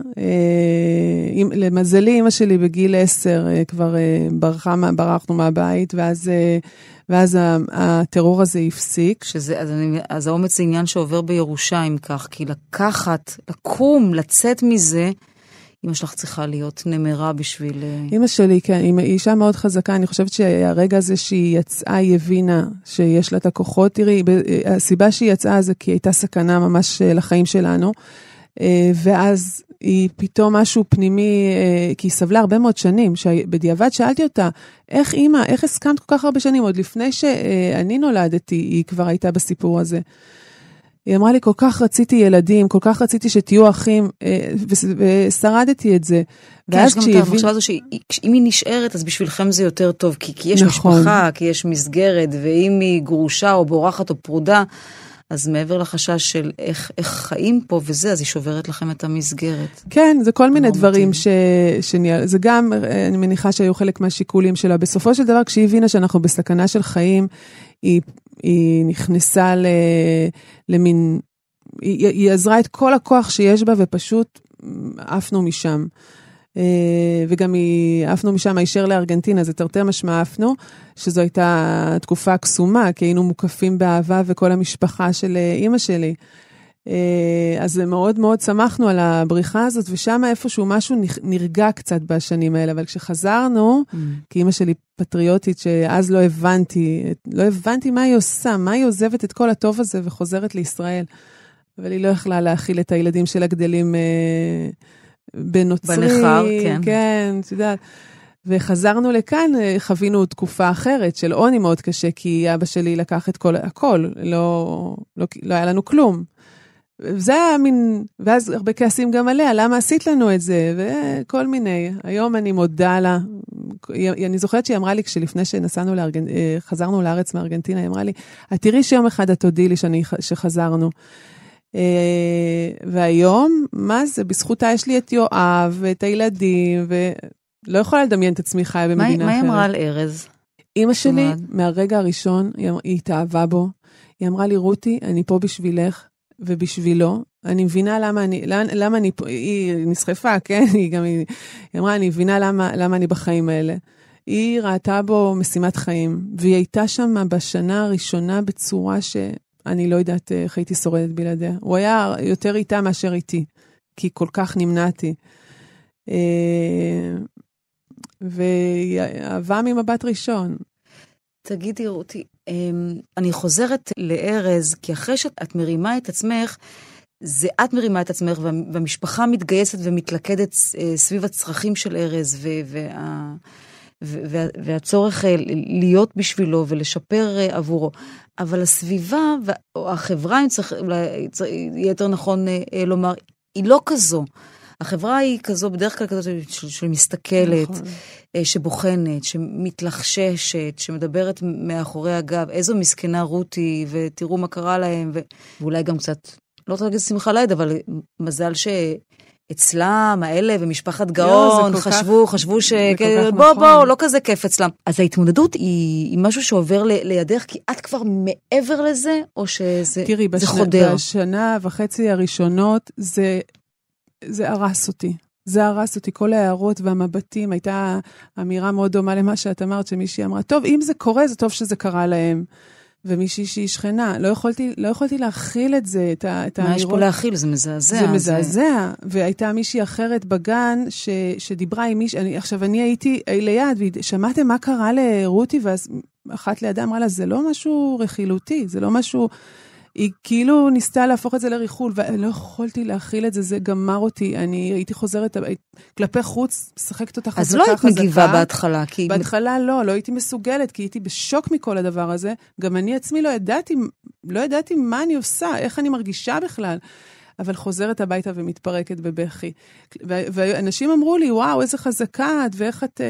Speaker 3: למזלי, אימא שלי בגיל עשר כבר ברחה, ברחנו מהבית, ואז ואז הטרור הזה הפסיק.
Speaker 4: שזה, אז, אני, אז האומץ זה עניין שעובר בירושה, אם כך, כי לקחת, לקום, לצאת מזה, אמא שלך צריכה להיות נמרה בשביל...
Speaker 3: אמא שלי, כן, היא אישה מאוד חזקה. אני חושבת שהרגע הזה שהיא יצאה, היא הבינה שיש לה את הכוחות. תראי, הסיבה שהיא יצאה זה כי הייתה סכנה ממש אה, לחיים שלנו. אה, ואז היא פתאום משהו פנימי, אה, כי היא סבלה הרבה מאוד שנים, שבדיעבד שאלתי אותה, איך אימא, איך הסכמת כל כך הרבה שנים? עוד לפני שאני נולדתי, היא כבר הייתה בסיפור הזה. היא אמרה לי, כל כך רציתי ילדים, כל כך רציתי שתהיו אחים, אה, ושרדתי את זה.
Speaker 4: כן, יש גם את המחשבה הזו שאם היא נשארת, אז בשבילכם זה יותר טוב, כי, כי יש נכון. משפחה, כי יש מסגרת, ואם היא גרושה או בורחת או פרודה, אז מעבר לחשש של איך, איך חיים פה וזה, אז היא שוברת לכם את המסגרת.
Speaker 3: כן, זה כל מיני דברים ש... שניהל, זה גם, אני מניחה שהיו חלק מהשיקולים שלה. בסופו של דבר, כשהיא הבינה שאנחנו בסכנה של חיים, היא, היא נכנסה ל, למין, היא, היא עזרה את כל הכוח שיש בה ופשוט עפנו משם. אה, וגם עפנו משם הישר לארגנטינה, זה תרתי משמע עפנו, שזו הייתה תקופה קסומה, כי היינו מוקפים באהבה וכל המשפחה של אה, אימא שלי. אה, אז מאוד מאוד שמחנו על הבריחה הזאת, ושם איפשהו משהו נרגע קצת בשנים האלה, אבל כשחזרנו, mm. כי אימא שלי פטריוטית, שאז לא הבנתי, לא הבנתי מה היא עושה, מה היא עוזבת את כל הטוב הזה וחוזרת לישראל. אבל היא לא יכלה להכיל את הילדים שלה גדלים אה, בנוצרי.
Speaker 4: בנכר, כן.
Speaker 3: כן, את יודעת. וחזרנו לכאן, אה, חווינו תקופה אחרת של עוני מאוד קשה, כי אבא שלי לקח את כל, הכל, לא, לא, לא היה לנו כלום. זה היה מין, ואז הרבה כעסים גם עליה, למה עשית לנו את זה? וכל מיני. היום אני מודה לה. אני זוכרת שהיא אמרה לי, כשלפני שנסענו לארגנ... אה, חזרנו לארץ מארגנטינה, היא אמרה לי, את תראי שיום אחד את תודי לי שאני, שחזרנו. אה, והיום, מה זה, בזכותה יש לי את יואב ואת הילדים, ולא יכולה לדמיין את עצמי חיה במדינה אחרת.
Speaker 4: מה היא אמרה על ארז?
Speaker 3: אימא שלי, מהרגע הראשון, היא, היא התאהבה בו. היא אמרה לי, רותי, אני פה בשבילך ובשבילו. אני מבינה למה אני, למה, למה אני פה, היא נסחפה, כן? היא גם, היא, היא אמרה, אני מבינה למה, למה אני בחיים האלה. היא ראתה בו משימת חיים, והיא הייתה שם בשנה הראשונה בצורה שאני לא יודעת איך הייתי שורדת בלעדיה. הוא היה יותר איתה מאשר איתי, כי כל כך נמנעתי. אה, והיא אהבה ממבט ראשון.
Speaker 4: תגידי, רותי, אמ, אני חוזרת לארז, כי אחרי שאת מרימה את עצמך, זה את מרימה את עצמך, והמשפחה מתגייסת ומתלכדת אה, סביב הצרכים של ארז, וה... והצורך אה, להיות בשבילו ולשפר אה, עבורו. אבל הסביבה, או החברה, אם צריך, אולי יותר נכון לומר, היא לא כזו. החברה היא כזו, בדרך כלל כזאת שמסתכלת, נכון. אה, שבוחנת, שמתלחששת, שמדברת מאחורי הגב, איזו מסכנה רותי, ותראו מה קרה להם, ו... ואולי גם קצת, לא רוצה להגיד שמחה לאיד, אבל מזל ש... אצלם, האלה ומשפחת גאון, חשבו, כך, חשבו ש... בוא, נכון. בוא, לא כזה כיף אצלם. אז ההתמודדות היא, היא משהו שעובר ל, לידך, כי את כבר מעבר לזה, או שזה
Speaker 3: תראי,
Speaker 4: בשנה,
Speaker 3: חודר? תראי, בשנה וחצי הראשונות זה זה הרס אותי. זה הרס אותי, כל ההערות והמבטים, הייתה אמירה מאוד דומה למה שאת אמרת, שמישהי אמרה, טוב, אם זה קורה, זה טוב שזה קרה להם. ומישהי שהיא שכנה, לא יכולתי, לא יכולתי להכיל את זה, את, את
Speaker 4: האמירות. מה יש פה להכיל? זה מזעזע.
Speaker 3: זה מזעזע, זה... והייתה מישהי אחרת בגן ש, שדיברה עם מישהי, אני, עכשיו אני הייתי ליד, ושמעתם מה קרה לרותי, ואז אחת לידה אמרה לה, זה לא משהו רכילותי, זה לא משהו... היא כאילו ניסתה להפוך את זה לריחול, ואני לא יכולתי להכיל את זה, זה גמר אותי. אני הייתי חוזרת כלפי חוץ, משחקת אותה חזקה,
Speaker 4: חזקה. אז לא היית מגיבה בהתחלה, כי...
Speaker 3: בהתחלה לא, לא הייתי מסוגלת, כי הייתי בשוק מכל הדבר הזה. גם אני עצמי לא ידעתי, לא ידעתי מה אני עושה, איך אני מרגישה בכלל. אבל חוזרת הביתה ומתפרקת בבכי. ואנשים אמרו לי, וואו, איזה חזקה את, ואיך את...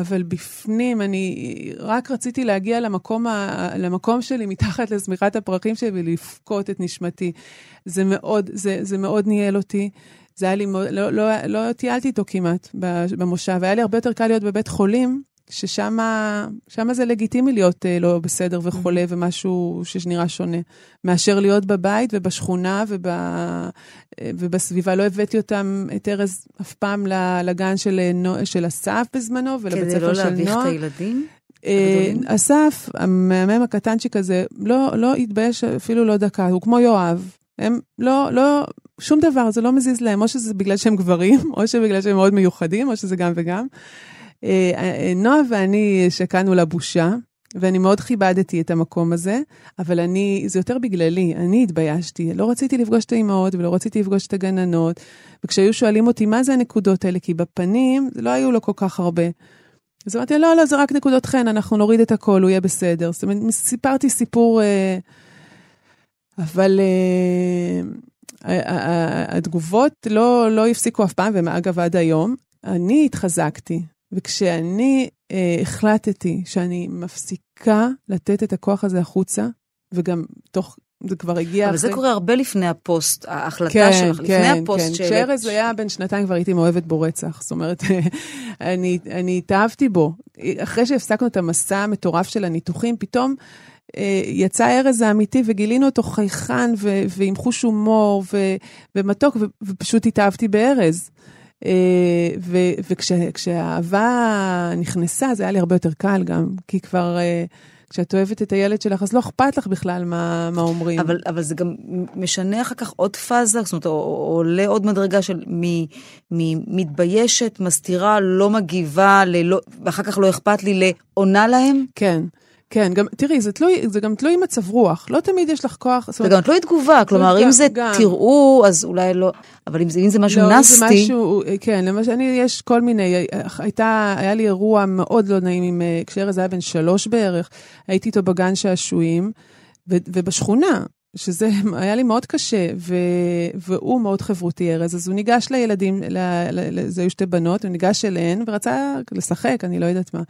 Speaker 3: אבל בפנים אני רק רציתי להגיע למקום, ה, למקום שלי מתחת לזמירת הפרחים שלי ולבכות את נשמתי. זה מאוד, זה, זה מאוד ניהל אותי. זה היה לי לא, לא, לא טיילתי איתו כמעט במושב, היה לי הרבה יותר קל להיות בבית חולים, ששם זה לגיטימי להיות uh, לא בסדר וחולה mm-hmm. ומשהו שנראה שונה, מאשר להיות בבית ובשכונה וב, uh, ובסביבה. לא הבאתי אותם, את ארז, אף פעם לגן של, אה, של אסף בזמנו ולבית ספר
Speaker 4: לא
Speaker 3: של נועה.
Speaker 4: כדי לא להביך את הילדים?
Speaker 3: אסף, המהמם הקטנצ'יק הזה, לא, לא התבייש אפילו לא דקה, הוא כמו יואב. הם לא, לא, שום דבר, זה לא מזיז להם, או שזה בגלל שהם גברים, או שבגלל שהם מאוד מיוחדים, או שזה גם וגם. אה, אה, נועה ואני שקענו לבושה, ואני מאוד כיבדתי את המקום הזה, אבל אני, זה יותר בגללי, אני התביישתי. לא רציתי לפגוש את האימהות ולא רציתי לפגוש את הגננות, וכשהיו שואלים אותי מה זה הנקודות האלה, כי בפנים לא היו לו כל כך הרבה. אז אמרתי, לא, לא, זה רק נקודות חן, אנחנו נוריד את הכל, הוא יהיה בסדר. זאת אומרת, סיפרתי סיפור, אה, אבל התגובות לא, לא הפסיקו אף פעם, ואגב, עד היום. אני התחזקתי, וכשאני אה, החלטתי שאני מפסיקה לתת את הכוח הזה החוצה, וגם תוך, זה כבר הגיע
Speaker 4: אבל אחרי... אבל זה קורה הרבה לפני הפוסט, ההחלטה כן, שלך, כן, לפני הפוסט
Speaker 3: כן. כשארז היה בן שנתיים כבר הייתי מאוהבת בו רצח. זאת אומרת, אני, אני התאהבתי בו. אחרי שהפסקנו את המסע המטורף של הניתוחים, פתאום... אה, יצא ארז האמיתי וגילינו אותו חייכן ועם חוש הומור ומתוק, ופשוט התאהבתי בארז. אה, וכשהאהבה נכנסה, זה היה לי הרבה יותר קל גם, כי כבר... אה, כשאת אוהבת את הילד שלך, אז לא אכפת לך בכלל מה, מה אומרים.
Speaker 4: אבל, אבל זה גם משנה אחר כך עוד פאזה, זאת אומרת, עולה עוד מדרגה של מתביישת, מסתירה, לא מגיבה, ללא, ואחר כך לא אכפת לי, לעונה להם?
Speaker 3: כן. כן, גם, תראי, זה, תלוי, זה גם תלוי מצב רוח, לא תמיד יש לך כוח.
Speaker 4: זה גם תלוי תגובה, כלומר, אם זה גם. תראו, אז אולי לא, אבל אם זה, אם זה משהו לא, נסטי... לא, זה משהו,
Speaker 3: כן, למשל, אני, יש כל מיני, הייתה, היה לי אירוע מאוד לא נעים, עם, כשארז היה בן שלוש בערך, הייתי איתו בגן שעשועים, ו, ובשכונה, שזה היה לי מאוד קשה, ו, והוא מאוד חברותי, ארז, אז הוא ניגש לילדים, ל, ל, ל, זה היו שתי בנות, הוא ניגש אליהן ורצה לשחק, אני לא יודעת מה.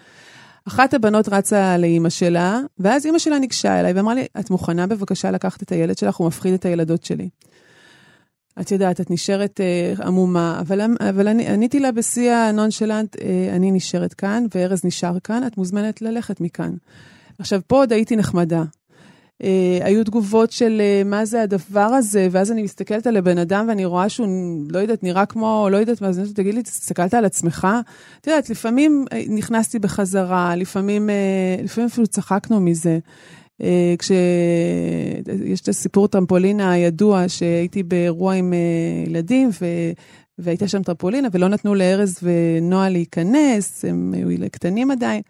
Speaker 3: אחת הבנות רצה לאימא שלה, ואז אימא שלה ניגשה אליי ואמרה לי, את מוכנה בבקשה לקחת את הילד שלך? הוא מפחיד את הילדות שלי. את יודעת, את נשארת אה, עמומה, אבל, אבל אני, עניתי לה בשיא הנונשלנט, אה, אני נשארת כאן, וארז נשאר כאן, את מוזמנת ללכת מכאן. עכשיו, פה עוד הייתי נחמדה. אה, היו תגובות של אה, מה זה הדבר הזה, ואז אני מסתכלת על הבן אדם ואני רואה שהוא, לא יודעת, נראה כמו, לא יודעת מה, אז תגיד לי, הסתכלת על עצמך? את יודעת, לפעמים אה, נכנסתי בחזרה, לפעמים, אה, לפעמים אפילו צחקנו מזה. אה, כשיש את הסיפור טרמפולינה הידוע, שהייתי באירוע עם אה, ילדים, ו... והייתה שם טרמפולינה, ולא נתנו לארז ונועה להיכנס, הם היו קטנים עדיין.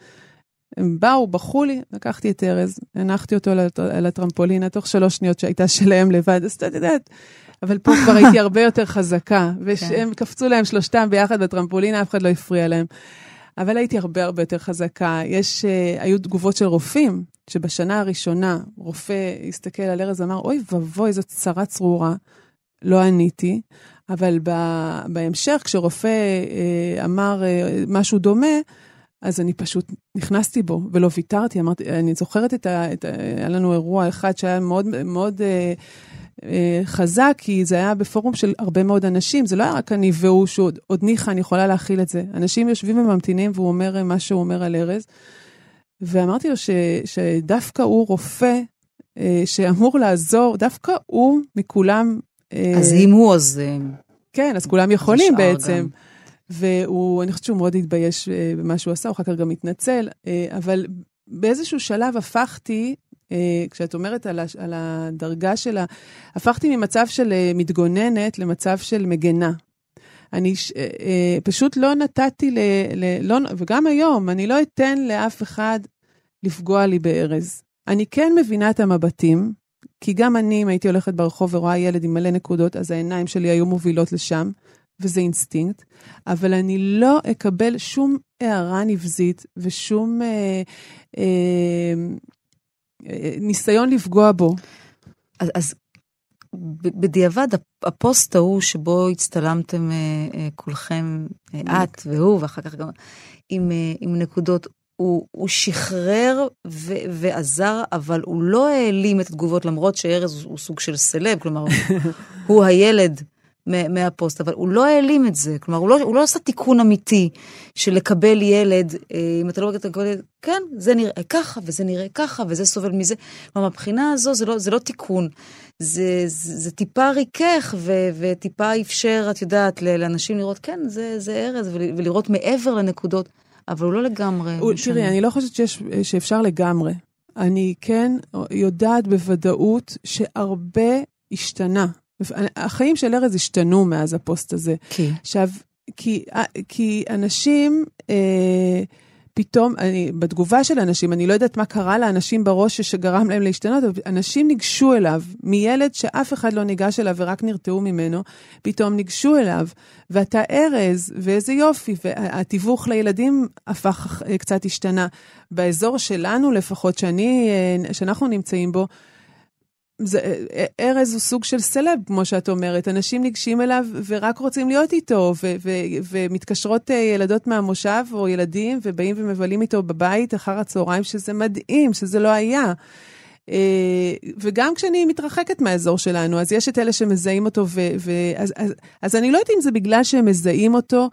Speaker 3: הם באו, בכו לי, לקחתי את ארז, הנחתי אותו על הטרמפולינה, תוך שלוש שניות שהייתה שלהם לבד, אז את יודעת, אבל פה כבר הייתי הרבה יותר חזקה, והם כן. קפצו להם שלושתם ביחד בטרמפולינה, אף אחד לא הפריע להם. אבל הייתי הרבה הרבה יותר חזקה. יש, uh, היו תגובות של רופאים, שבשנה הראשונה רופא הסתכל על ארז ואמר, אוי ואבוי, איזו צרה צרורה. לא עניתי, אבל בהמשך, כשרופא uh, אמר uh, משהו דומה, אז אני פשוט נכנסתי בו ולא ויתרתי, אמרתי, אני זוכרת את ה... את ה היה לנו אירוע אחד שהיה מאוד מאוד אה, אה, חזק, כי זה היה בפורום של הרבה מאוד אנשים, זה לא היה רק אני והוא, שעוד ניחא, אני יכולה להכיל את זה. אנשים יושבים וממתינים והוא אומר מה שהוא אומר על ארז, ואמרתי לו ש, שדווקא הוא רופא אה, שאמור לעזור, דווקא הוא מכולם...
Speaker 4: אה, אז אם הוא, אז...
Speaker 3: כן, אז כולם יכולים בעצם. גם. והוא, אני חושבת שהוא מאוד התבייש אה, במה שהוא עשה, הוא אחר כך גם התנצל, אה, אבל באיזשהו שלב הפכתי, אה, כשאת אומרת על, על הדרגה שלה, הפכתי ממצב של מתגוננת למצב של מגנה. אני פשוט לא נתתי ל... ל לא, וגם היום, אני לא אתן לאף אחד לפגוע לי בארז. אני כן מבינה את המבטים, כי גם אני, אם הייתי הולכת ברחוב ורואה ילד עם מלא נקודות, אז העיניים שלי היו מובילות לשם. וזה אינסטינקט, אבל אני לא אקבל שום הערה נבזית ושום אה, אה, אה, ניסיון לפגוע בו.
Speaker 4: אז, אז בדיעבד, הפוסט ההוא שבו הצטלמתם אה, אה, כולכם, אה, את והוא, ואחר כך גם עם, אה, עם נקודות, הוא, הוא שחרר ו, ועזר, אבל הוא לא העלים את התגובות, למרות שארז הוא, הוא סוג של סלב, כלומר, הוא הילד מהפוסט, אבל הוא לא העלים את זה, כלומר, הוא לא, הוא לא עשה תיקון אמיתי של לקבל ילד, אה, אם אתה לא רואה את ילד, כן, זה נראה ככה, וזה נראה ככה, וזה סובל מזה. כלומר, מבחינה הזו זה לא, זה לא תיקון, זה, זה, זה טיפה ריכך, ו, וטיפה אפשר, את יודעת, לאנשים לראות, כן, זה, זה ארז, ולראות מעבר לנקודות, אבל הוא לא לגמרי.
Speaker 3: הוא, תראי, אני לא חושבת שיש, שאפשר לגמרי. אני כן יודעת בוודאות שהרבה השתנה. החיים של ארז השתנו מאז הפוסט הזה.
Speaker 4: כי?
Speaker 3: עכשיו, כי, אה, כי אנשים, אה, פתאום, אני, בתגובה של אנשים, אני לא יודעת מה קרה לאנשים בראש שגרם להם להשתנות, אבל אנשים ניגשו אליו, מילד שאף אחד לא ניגש אליו ורק נרתעו ממנו, פתאום ניגשו אליו, ואתה ארז, ואיזה יופי, והתיווך לילדים הפך, אה, קצת השתנה. באזור שלנו לפחות, שאני, אה, שאנחנו נמצאים בו, זה, אה, ארז הוא סוג של סלב, כמו שאת אומרת. אנשים ניגשים אליו ורק רוצים להיות איתו, ו- ו- ומתקשרות אה, ילדות מהמושב או ילדים, ובאים ומבלים איתו בבית אחר הצהריים, שזה מדהים, שזה לא היה. אה, וגם כשאני מתרחקת מהאזור שלנו, אז יש את אלה שמזהים אותו, ו- ו- אז, אז, אז אני לא יודעת אם זה בגלל שהם מזהים אותו,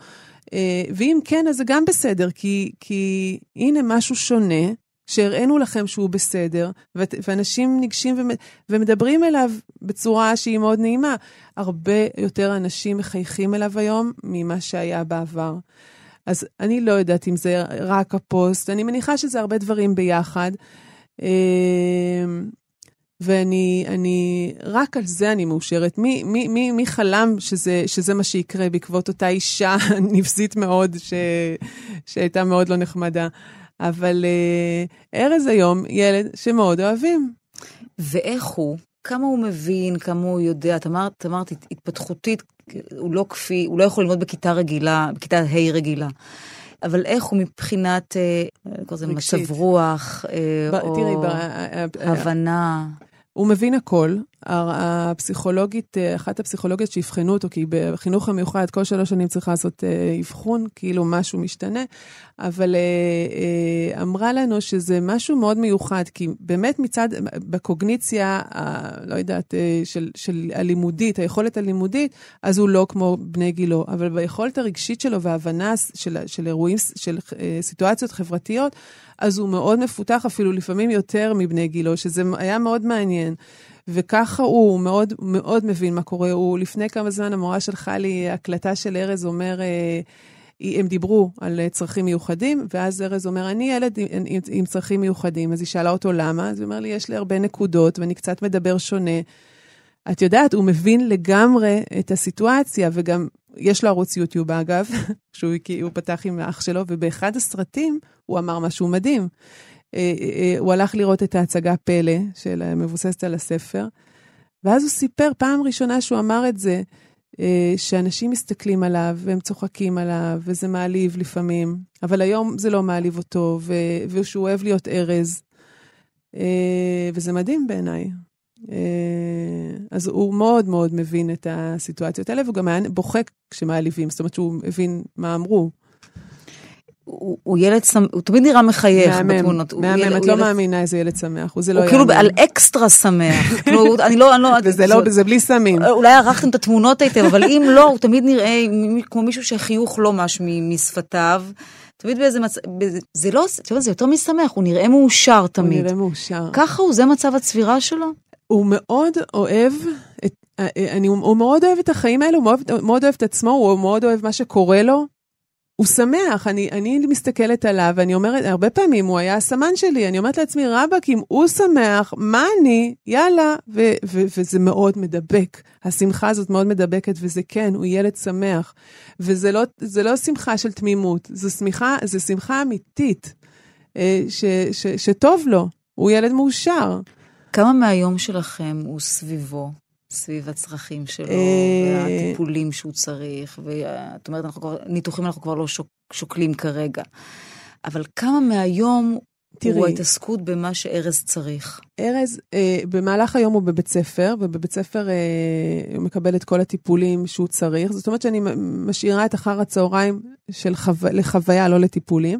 Speaker 3: ואם כן, אז זה גם בסדר, כי, כי הנה משהו שונה. שהראינו לכם שהוא בסדר, ואנשים ניגשים ומדברים אליו בצורה שהיא מאוד נעימה. הרבה יותר אנשים מחייכים אליו היום ממה שהיה בעבר. אז אני לא יודעת אם זה רק הפוסט, אני מניחה שזה הרבה דברים ביחד. אמ, ואני, אני, רק על זה אני מאושרת. מי, מי, מי, מי חלם שזה, שזה מה שיקרה בעקבות אותה אישה נבזית מאוד, ש, שהייתה מאוד לא נחמדה. אבל אה, ארז היום ילד שמאוד אוהבים.
Speaker 4: ואיך הוא? כמה הוא מבין, כמה הוא יודע, את אמרת, אמרת התפתחותית, הוא לא כפי, הוא לא יכול ללמוד בכיתה רגילה, בכיתה ה' רגילה. אבל איך הוא מבחינת, אה, זה מצב רוח, אה, ב, או תראי, ב, הבנה?
Speaker 3: הוא מבין הכל, הפסיכולוגית, אה, אחת הפסיכולוגיות שיבחנו אותו, כי בחינוך המיוחד כל שלוש שנים צריך לעשות אה, אבחון, כאילו משהו משתנה, אבל אה, אמרה לנו שזה משהו מאוד מיוחד, כי באמת מצד, בקוגניציה, לא יודעת, של, של הלימודית, היכולת הלימודית, אז הוא לא כמו בני גילו, אבל ביכולת הרגשית שלו וההבנה של, של אירועים, של סיטואציות חברתיות, אז הוא מאוד מפותח, אפילו לפעמים יותר מבני גילו, שזה היה מאוד מעניין. וככה הוא, מאוד, מאוד מבין מה קורה. הוא, לפני כמה זמן המורה שלחה לי הקלטה של ארז אומר, אה, הם דיברו על צרכים מיוחדים, ואז ארז אומר, אני ילד עם, עם, עם צרכים מיוחדים. אז היא שאלה אותו למה, אז הוא אומר לי, יש לי הרבה נקודות ואני קצת מדבר שונה. את יודעת, הוא מבין לגמרי את הסיטואציה, וגם יש לו ערוץ יוטיוב, אגב, שהוא פתח עם האח שלו, ובאחד הסרטים הוא אמר משהו מדהים. אה, אה, אה, הוא הלך לראות את ההצגה פלא, של מבוססת על הספר, ואז הוא סיפר, פעם ראשונה שהוא אמר את זה, שאנשים מסתכלים עליו והם צוחקים עליו, וזה מעליב לפעמים, אבל היום זה לא מעליב אותו, ושהוא אוהב להיות ארז. וזה מדהים בעיניי. אז הוא מאוד מאוד מבין את הסיטואציות האלה, והוא גם היה בוכה כשמעליבים, זאת אומרת שהוא הבין מה אמרו.
Speaker 4: הוא, הוא ילד, הוא תמיד נראה מחייך מהמם, בתמונות.
Speaker 3: מהמם, את לא ילד... מאמינה איזה ילד שמח, הוא זה לא
Speaker 4: הוא כאילו על אקסטרה שמח. כאילו, אני לא, אני לא...
Speaker 3: וזה לא, זה בלי סמים.
Speaker 4: אולי ערכתם את התמונות היטב, אבל אם לא, הוא תמיד נראה כמו מישהו שהחיוך לא מש משפתיו. תמיד באיזה מצב, זה לא, אתה יודע, זה יותר משמח, הוא נראה מאושר תמיד.
Speaker 3: הוא נראה מאושר.
Speaker 4: ככה הוא, זה מצב הצבירה שלו?
Speaker 3: הוא מאוד אוהב את, אה, אה, אני, הוא מאוד אוהב את החיים האלה, הוא מאוד, מאוד אוהב את עצמו, הוא מאוד אוהב מה שקורה לו. הוא שמח, אני, אני מסתכלת עליו, ואני אומרת, הרבה פעמים הוא היה הסמן שלי, אני אומרת לעצמי, רבאק, אם הוא שמח, מה אני? יאללה. ו- ו- וזה מאוד מדבק. השמחה הזאת מאוד מדבקת, וזה כן, הוא ילד שמח. וזה לא, לא שמחה של תמימות, זו שמחה, זו שמחה אמיתית, אה, ש- ש- שטוב לו, הוא ילד מאושר.
Speaker 4: כמה מהיום שלכם הוא סביבו? סביב הצרכים שלו, אה, והטיפולים שהוא צריך, ואת אומרת, אנחנו כבר, ניתוחים אנחנו כבר לא שוק, שוקלים כרגע. אבל כמה מהיום תראי, הוא ההתעסקות במה שארז צריך?
Speaker 3: ארז, אה, במהלך היום הוא בבית ספר, ובבית ספר אה, הוא מקבל את כל הטיפולים שהוא צריך. זאת אומרת שאני משאירה את אחר הצהריים של חו... לחוויה, לא לטיפולים.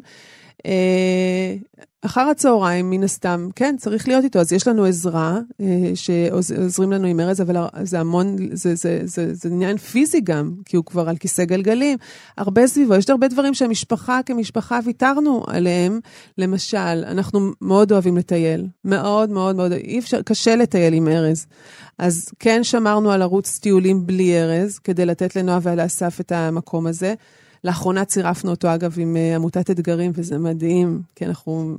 Speaker 3: אה, אחר הצהריים, מן הסתם, כן, צריך להיות איתו. אז יש לנו עזרה אה, שעוזרים לנו עם ארז, אבל זה המון, זה, זה, זה, זה עניין פיזי גם, כי הוא כבר על כיסא גלגלים. הרבה סביבו, יש הרבה דברים שהמשפחה כמשפחה ויתרנו עליהם. למשל, אנחנו מאוד אוהבים לטייל. מאוד מאוד מאוד, אי אפשר, קשה לטייל עם ארז. אז כן שמרנו על ערוץ טיולים בלי ארז, כדי לתת לנועה ולאסף את המקום הזה. לאחרונה צירפנו אותו, אגב, עם uh, עמותת אתגרים, וזה מדהים, כי אנחנו,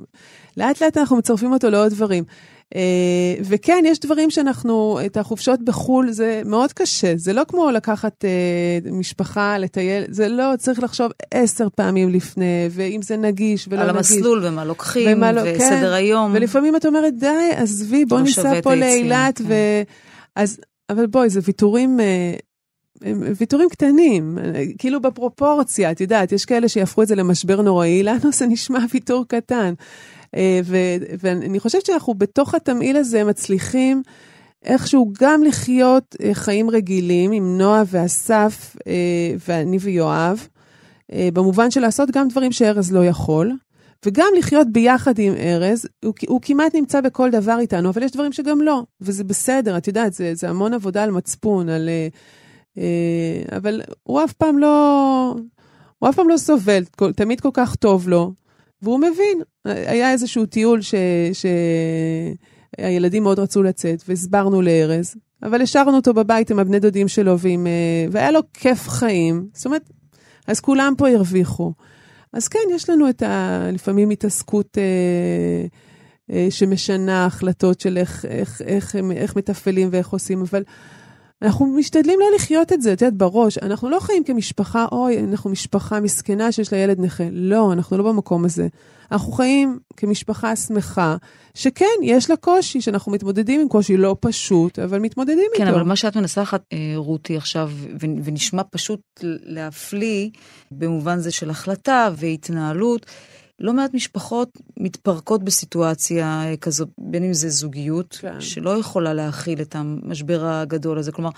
Speaker 3: לאט לאט אנחנו מצרפים אותו לעוד דברים. Uh, וכן, יש דברים שאנחנו, את החופשות בחו"ל זה מאוד קשה, זה לא כמו לקחת uh, משפחה, לטייל, זה לא, צריך לחשוב עשר פעמים לפני, ואם זה נגיש ולא
Speaker 4: נגיש.
Speaker 3: על
Speaker 4: המסלול ומה לוקחים, ומה לא, וסדר כן. היום.
Speaker 3: ולפעמים את אומרת, די, עזבי, בוא ניסע פה לאילת, כן. ו... אז, אבל בואי, זה ויתורים ויתורים קטנים, כאילו בפרופורציה, את יודעת, יש כאלה שיהפכו את זה למשבר נוראי, לנו זה נשמע ויתור קטן. אה, ו- ואני חושבת שאנחנו בתוך התמהיל הזה מצליחים איכשהו גם לחיות אה, חיים רגילים עם נועה ואסף אה, ואני ויואב, במובן של לעשות גם דברים שארז לא יכול. וגם לחיות ביחד עם ארז, הוא, הוא כמעט נמצא בכל דבר איתנו, אבל יש דברים שגם לא, וזה בסדר, את יודעת, זה, זה המון עבודה על מצפון, על, אבל הוא אף פעם לא, הוא אף פעם לא סובל, תמיד כל כך טוב לו, והוא מבין. היה איזשהו טיול שהילדים מאוד רצו לצאת, והסברנו לארז, אבל השארנו אותו בבית עם הבני דודים שלו, ועם, אה, והיה לו כיף חיים. זאת אומרת, אז כולם פה הרוויחו. אז כן, יש לנו את ה... לפעמים התעסקות אה, אה, שמשנה החלטות של איך, איך, איך, איך, איך מתפעלים ואיך עושים, אבל אנחנו משתדלים לא לחיות את זה, את יודעת, בראש. אנחנו לא חיים כמשפחה, אוי, אנחנו משפחה מסכנה שיש לה ילד נכה. לא, אנחנו לא במקום הזה. אנחנו חיים כמשפחה שמחה, שכן, יש לה קושי, שאנחנו מתמודדים עם קושי לא פשוט, אבל מתמודדים
Speaker 4: כן,
Speaker 3: איתו.
Speaker 4: כן, אבל מה שאת מנסחת, אה, רותי, עכשיו, ונשמע פשוט להפליא, במובן זה של החלטה והתנהלות, לא מעט משפחות מתפרקות בסיטואציה אה, כזו, בין אם זה זוגיות,
Speaker 3: כן.
Speaker 4: שלא יכולה להכיל את המשבר הגדול הזה. כלומר,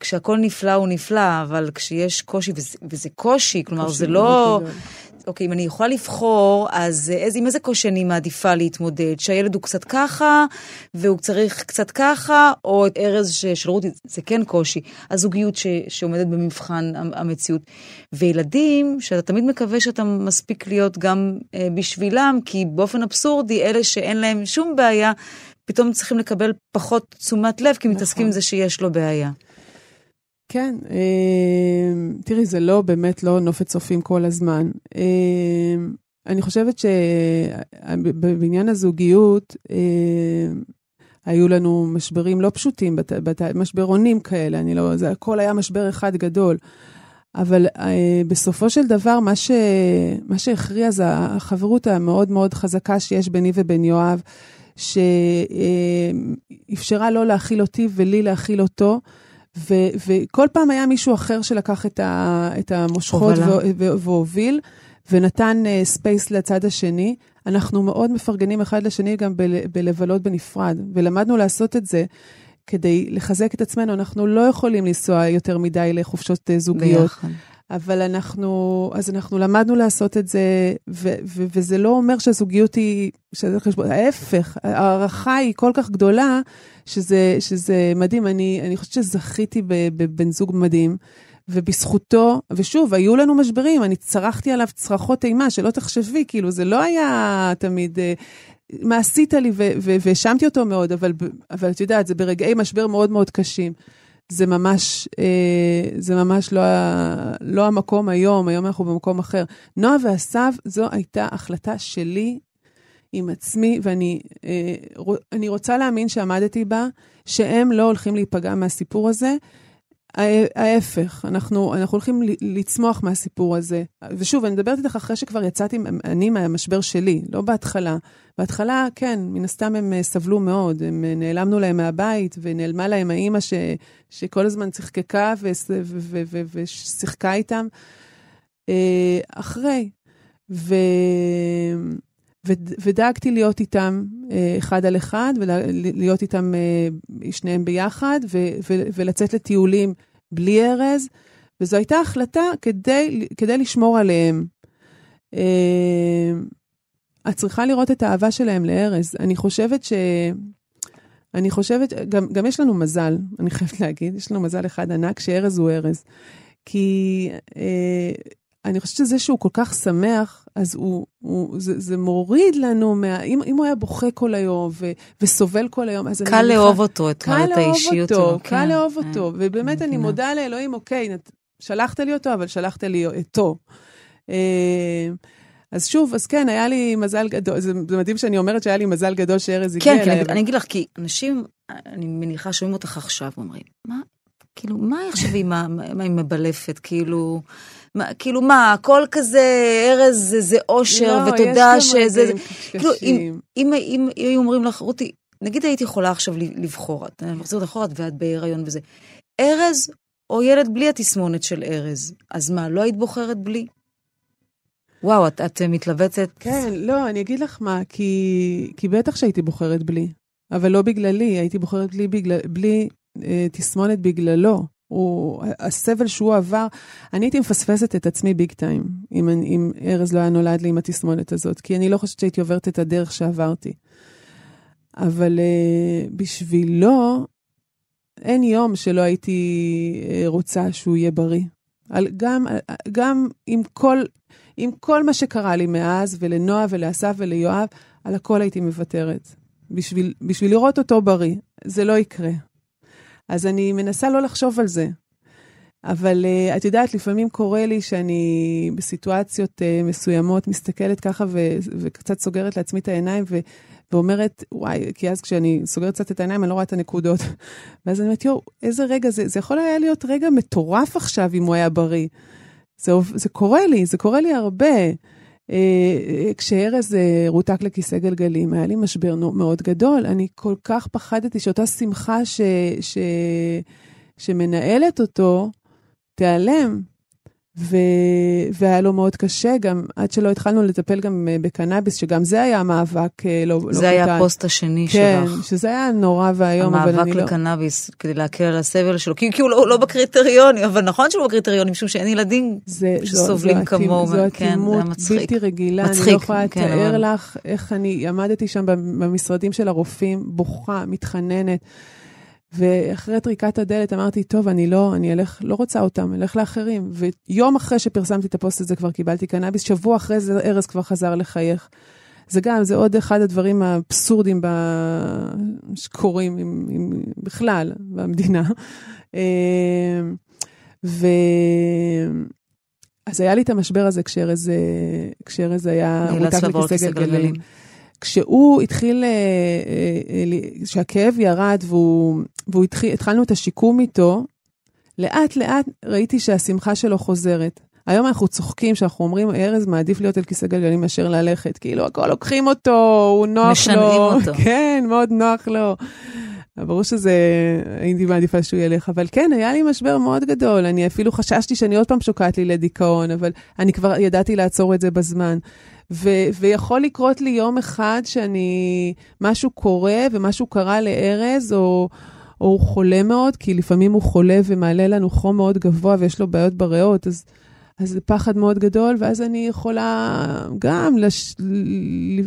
Speaker 4: כשהכול נפלא הוא נפלא, אבל כשיש קושי, וזה, וזה קושי, כלומר,
Speaker 3: קושי
Speaker 4: זה לא...
Speaker 3: גדול.
Speaker 4: אוקיי, אם אני יכולה לבחור, אז איזה, עם איזה קושי אני מעדיפה להתמודד? שהילד הוא קצת ככה, והוא צריך קצת ככה, או את ארז של רותי, זה כן קושי. הזוגיות ש, שעומדת במבחן המ- המציאות. וילדים, שאתה תמיד מקווה שאתה מספיק להיות גם אה, בשבילם, כי באופן אבסורדי, אלה שאין להם שום בעיה, פתאום צריכים לקבל פחות תשומת לב, כי מתעסקים
Speaker 3: נכון.
Speaker 4: עם זה שיש לו בעיה.
Speaker 3: כן, אה, תראי, זה לא, באמת לא נופת צופים כל הזמן. אה, אני חושבת שבעניין הזוגיות, אה, היו לנו משברים לא פשוטים, בת, בת, משברונים כאלה, אני לא, זה הכל היה משבר אחד גדול. אבל אה, בסופו של דבר, מה, ש, מה שהכריע זה החברות המאוד מאוד חזקה שיש ביני ובין יואב, שאפשרה לו להכיל אותי ולי להכיל אותו. ו, וכל פעם היה מישהו אחר שלקח את, ה, את המושכות והוביל, ונתן space לצד השני. אנחנו מאוד מפרגנים אחד לשני גם בל, בלבלות בנפרד, ולמדנו לעשות את זה כדי לחזק את עצמנו. אנחנו לא יכולים לנסוע יותר מדי לחופשות אה, זוגיות.
Speaker 4: ביחד.
Speaker 3: אבל אנחנו, אז אנחנו למדנו לעשות את זה, ו, ו, וזה לא אומר שהזוגיות היא, שזה חשבון, ההפך, ההערכה היא כל כך גדולה, שזה, שזה מדהים. אני, אני חושבת שזכיתי בבן זוג מדהים, ובזכותו, ושוב, היו לנו משברים, אני צרחתי עליו צרחות אימה, שלא תחשבי, כאילו, זה לא היה תמיד... אה, מה עשית לי, והאשמתי אותו מאוד, אבל, אבל את יודעת, זה ברגעי משבר מאוד מאוד קשים. זה ממש, אה, זה ממש לא, לא המקום היום, היום אנחנו במקום אחר. נועה ואסף, זו הייתה החלטה שלי עם עצמי, ואני אה, רוצה להאמין שעמדתי בה, שהם לא הולכים להיפגע מהסיפור הזה. ההפך, אנחנו, אנחנו הולכים לצמוח מהסיפור הזה. ושוב, אני מדברת איתך אחרי שכבר יצאתי, אני מהמשבר שלי, לא בהתחלה. בהתחלה, כן, מן הסתם הם אה, סבלו מאוד, הם אה, נעלמנו להם מהבית, ונעלמה להם האימא ש, שכל הזמן ו- ושיחקה איתם. אה, אחרי. ו... ודאגתי להיות איתם אה, אחד על אחד, ולהיות איתם אה, שניהם ביחד, ולצאת לטיולים בלי ארז, וזו הייתה החלטה כדי, כדי לשמור עליהם. אה, את צריכה לראות את האהבה שלהם לארז. אני חושבת ש... אני חושבת, גם, גם יש לנו מזל, אני חייבת להגיד, יש לנו מזל אחד ענק שארז הוא ארז. כי אה, אני חושבת שזה שהוא כל כך שמח, אז הוא, הוא, זה, זה מוריד לנו, מה, אם, אם הוא היה בוכה כל היום ו, וסובל כל היום, אז אני
Speaker 4: קל לאהוב אותו, את
Speaker 3: קל לאהוב
Speaker 4: האישיות
Speaker 3: אותו,
Speaker 4: שלו.
Speaker 3: קל
Speaker 4: כן,
Speaker 3: לאהוב
Speaker 4: כן.
Speaker 3: אותו, ובאמת אני. מודה לאלוהים, אוקיי, נת- שלחת לי אותו, אבל שלחת לי אותו. אה, אז שוב, אז כן, היה לי מזל גדול, זה, זה מדהים שאני אומרת שהיה לי מזל גדול שארז הגיע
Speaker 4: כן,
Speaker 3: אליי.
Speaker 4: כן,
Speaker 3: אבל-
Speaker 4: אני אגיד לך, כי אנשים, אני מניחה, שומעים אותך עכשיו, אומרים, מה, כאילו, מה עכשיו עם ה- מה עם הבלפת, כאילו, מה, כאילו מה, הכל כזה, ארז זה, זה אושר,
Speaker 3: לא,
Speaker 4: ותודה שזה, כאילו,
Speaker 3: קשים.
Speaker 4: אם, אם היו אומרים לך, רותי, נגיד הייתי יכולה עכשיו לבחור, את מחזירת אחורה ואת בהיריון וזה, ארז או ילד בלי התסמונת של ארז, אז מה, לא היית בוחרת בלי? וואו, את, את מתלבטת.
Speaker 3: כן, לא, אני אגיד לך מה, כי, כי בטח שהייתי בוחרת בלי, אבל לא בגללי, הייתי בוחרת בלי, בגלל, בלי אה, תסמונת בגללו. הוא, הסבל שהוא עבר, אני הייתי מפספסת את עצמי ביג טיים, אם, אם ארז לא היה נולד לי עם התסמונת הזאת, כי אני לא חושבת שהייתי עוברת את הדרך שעברתי. אבל אה, בשבילו, אין יום שלא הייתי אה, רוצה שהוא יהיה בריא. על, גם, גם עם כל, עם כל מה שקרה לי מאז, ולנועה ולאסף וליואב, על הכל הייתי מוותרת. בשביל, בשביל לראות אותו בריא. זה לא יקרה. אז אני מנסה לא לחשוב על זה. אבל uh, את יודעת, לפעמים קורה לי שאני בסיטואציות uh, מסוימות מסתכלת ככה ו- וקצת סוגרת לעצמי את העיניים ו- ואומרת, וואי, כי אז כשאני סוגרת קצת את העיניים אני לא רואה את הנקודות. ואז אני אומרת, יואו, איזה רגע זה, זה יכול היה להיות רגע מטורף עכשיו אם הוא היה בריא. זה, זה קורה לי, זה קורה לי הרבה. אה, כשארז אה, רותק לכיסא גלגלים, היה לי משבר מאוד גדול. אני כל כך פחדתי שאותה שמחה ש, ש, שמנהלת אותו, תיעלם. ו... והיה לו מאוד קשה, גם עד שלא התחלנו לטפל גם אה, בקנאביס, שגם זה היה מאבק אה, לא, לא
Speaker 4: זה היה הפוסט השני
Speaker 3: כן,
Speaker 4: שלך.
Speaker 3: כן, שזה היה נורא ואיום, אבל אני לא...
Speaker 4: המאבק לקנאביס, כדי להקל על הסבל שלו, כי, כי הוא לא, לא בקריטריונים, אבל נכון שהוא בקריטריונים, משום שאין ילדים
Speaker 3: זה,
Speaker 4: שסובלים כמוהו.
Speaker 3: זו אטימות כן, בלתי רגילה, מצחיק, אני לא יכולה כן, לתאר אבל... לך איך אני עמדתי שם במשרדים של הרופאים, בוכה, מתחננת. ואחרי טריקת הדלת אמרתי, טוב, אני לא, אני אלך, לא רוצה אותם, אלך לאחרים. ויום אחרי שפרסמתי את הפוסט הזה כבר קיבלתי קנאביס, שבוע אחרי זה ארז כבר חזר לחייך. זה גם, זה עוד אחד הדברים האבסורדים ב... שקורים עם, עם, בכלל במדינה. אה, ו... אז היה לי את המשבר הזה כשארז, כשארז היה מותק לכיסא גלגלים. כשהוא התחיל, כשהכאב ירד והוא, והוא התחיל, התחלנו את השיקום איתו, לאט לאט ראיתי שהשמחה שלו חוזרת. היום אנחנו צוחקים שאנחנו אומרים, ארז מעדיף להיות על כיסא גלגלים מאשר ללכת. כאילו, הכל לוקחים אותו, הוא נוח
Speaker 4: משנעים
Speaker 3: לו.
Speaker 4: משנעים אותו.
Speaker 3: כן, מאוד נוח לו. ברור שזה, הייתי מעדיפה שהוא ילך, אבל כן, היה לי משבר מאוד גדול. אני אפילו חששתי שאני עוד פעם שוקעת לי לדיכאון, אבל אני כבר ידעתי לעצור את זה בזמן. ו- ויכול לקרות לי יום אחד שאני, משהו קורה ומשהו קרה לארז, או, או הוא חולה מאוד, כי לפעמים הוא חולה ומעלה לנו חום מאוד גבוה ויש לו בעיות בריאות, אז, אז זה פחד מאוד גדול, ואז אני יכולה גם לש,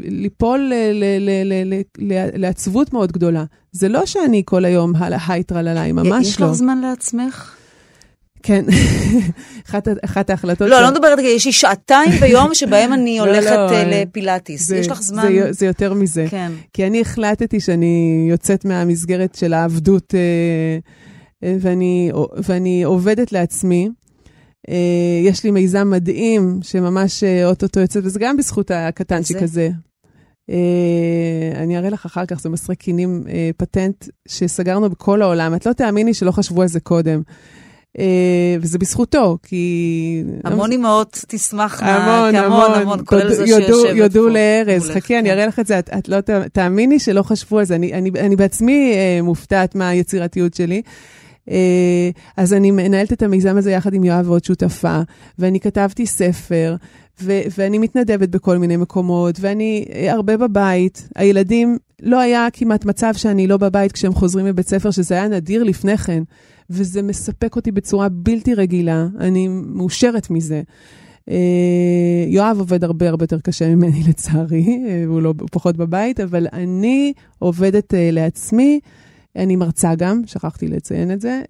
Speaker 3: ליפול ל- ל- ל- לעצבות מאוד גדולה. זה לא שאני כל היום הייטרללי, ממש
Speaker 4: יש
Speaker 3: לא.
Speaker 4: יש לך זמן לעצמך?
Speaker 3: כן, אחת, אחת ההחלטות...
Speaker 4: לא, אני לא מדברת, יש לי שעתיים ביום שבהם אני הולכת לא, לא, לפילאטיס.
Speaker 3: זה,
Speaker 4: יש לך זמן?
Speaker 3: זה, זה יותר מזה.
Speaker 4: כן.
Speaker 3: כי אני החלטתי שאני יוצאת מהמסגרת של העבדות, ואני, ואני עובדת לעצמי. יש לי מיזם מדהים שממש אוטוטו יוצא, וזה גם בזכות הקטנצ'יק הזה. אני אראה לך אחר כך, זה מסרי קינים פטנט שסגרנו בכל העולם. את לא תאמיני שלא חשבו על זה קודם. Uh, וזה בזכותו, כי...
Speaker 4: המון אימהות תשמחנה,
Speaker 3: המון,
Speaker 4: המון,
Speaker 3: המון,
Speaker 4: המון, כולל זה
Speaker 3: יודו,
Speaker 4: שיושבת
Speaker 3: יודו
Speaker 4: פה.
Speaker 3: לארז, חכי, אני אראה לך את זה, את, את לא תאמיני שלא חשבו על זה, אני, אני, אני בעצמי uh, מופתעת מהיצירתיות שלי. Uh, אז אני מנהלת את המיזם הזה יחד עם יואב ועוד שותפה, ואני כתבתי ספר, ו- ואני מתנדבת בכל מיני מקומות, ואני הרבה בבית. הילדים, לא היה כמעט מצב שאני לא בבית כשהם חוזרים מבית ספר, שזה היה נדיר לפני כן. וזה מספק אותי בצורה בלתי רגילה, אני מאושרת מזה. יואב עובד הרבה הרבה יותר קשה ממני לצערי, הוא לא הוא פחות בבית, אבל אני עובדת לעצמי, אני מרצה גם, שכחתי לציין את זה,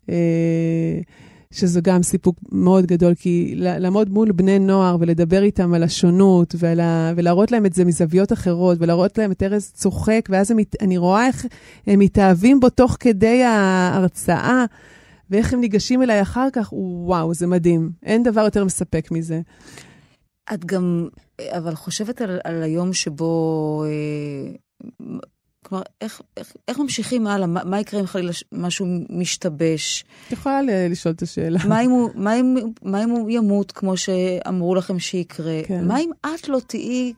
Speaker 3: שזה גם סיפוק מאוד גדול, כי לעמוד מול בני נוער ולדבר איתם על השונות, ולה, ולהראות להם את זה מזוויות אחרות, ולהראות להם את ארז צוחק, ואז הם, אני רואה איך הם מתאהבים בו תוך כדי ההרצאה. ואיך הם ניגשים אליי אחר כך, וואו, זה מדהים. אין דבר יותר מספק מזה.
Speaker 4: את גם, אבל חושבת על, על היום שבו, אה, כלומר, איך, איך, איך ממשיכים הלאה? מה, מה יקרה אם חלילה משהו משתבש?
Speaker 3: את יכולה לשאול את השאלה.
Speaker 4: מה אם, הוא, מה, אם, מה אם הוא ימות, כמו שאמרו לכם שיקרה? כן. מה אם את לא תהיי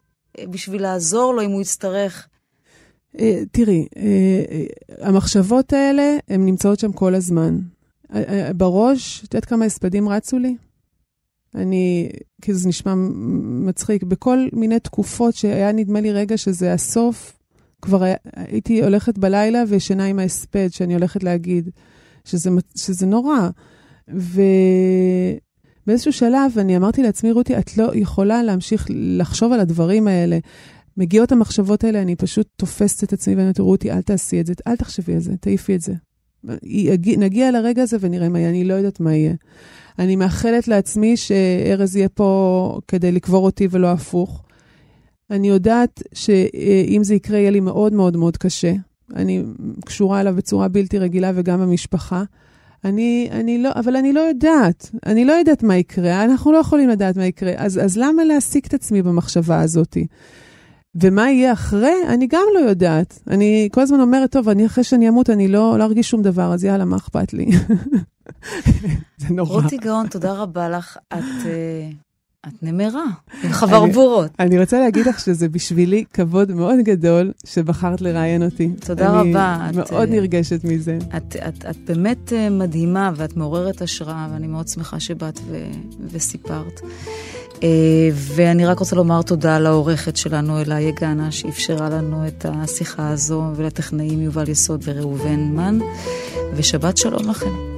Speaker 4: בשביל לעזור לו אם הוא יצטרך?
Speaker 3: תראי, המחשבות האלה, הן נמצאות שם כל הזמן. בראש, את יודעת כמה הספדים רצו לי? אני, כאילו זה נשמע מצחיק, בכל מיני תקופות שהיה נדמה לי רגע שזה הסוף, כבר הייתי הולכת בלילה וישנה עם ההספד שאני הולכת להגיד, שזה, שזה נורא. ובאיזשהו שלב אני אמרתי לעצמי, רותי, את לא יכולה להמשיך לחשוב על הדברים האלה. מגיעות המחשבות האלה, אני פשוט תופסת את עצמי ואני אומרת, רותי, אל תעשי את זה, אל תחשבי על זה, תעיפי את זה. נגיע לרגע הזה ונראה מה יהיה, אני לא יודעת מה יהיה. אני מאחלת לעצמי שארז יהיה פה כדי לקבור אותי ולא הפוך. אני יודעת שאם זה יקרה, יהיה לי מאוד מאוד מאוד קשה. אני קשורה אליו בצורה בלתי רגילה וגם המשפחה. אני, אני לא, אבל אני לא יודעת. אני לא יודעת מה יקרה, אנחנו לא יכולים לדעת מה יקרה. אז, אז למה להעסיק את עצמי במחשבה הזאתי? ומה יהיה אחרי, אני גם לא יודעת. אני כל הזמן אומרת, טוב, אני אחרי שאני אמות, אני לא, לא ארגיש שום דבר, אז יאללה, מה אכפת לי? זה נורא.
Speaker 4: רותי גאון, תודה רבה לך. את, uh, את נמרה, עם חברבורות.
Speaker 3: אני רוצה להגיד לך שזה בשבילי כבוד מאוד גדול שבחרת לראיין אותי.
Speaker 4: תודה
Speaker 3: אני
Speaker 4: רבה.
Speaker 3: אני
Speaker 4: את,
Speaker 3: מאוד
Speaker 4: אה,
Speaker 3: נרגשת מזה.
Speaker 4: את, את, את באמת אה, מדהימה ואת מעוררת השראה, ואני מאוד שמחה שבאת ו, וסיפרת. אה, ואני רק רוצה לומר תודה לעורכת שלנו, אלה יגנה, שאפשרה לנו את השיחה הזו, ולטכנאים יובל יסוד וראובן מן, ושבת שלום לכם.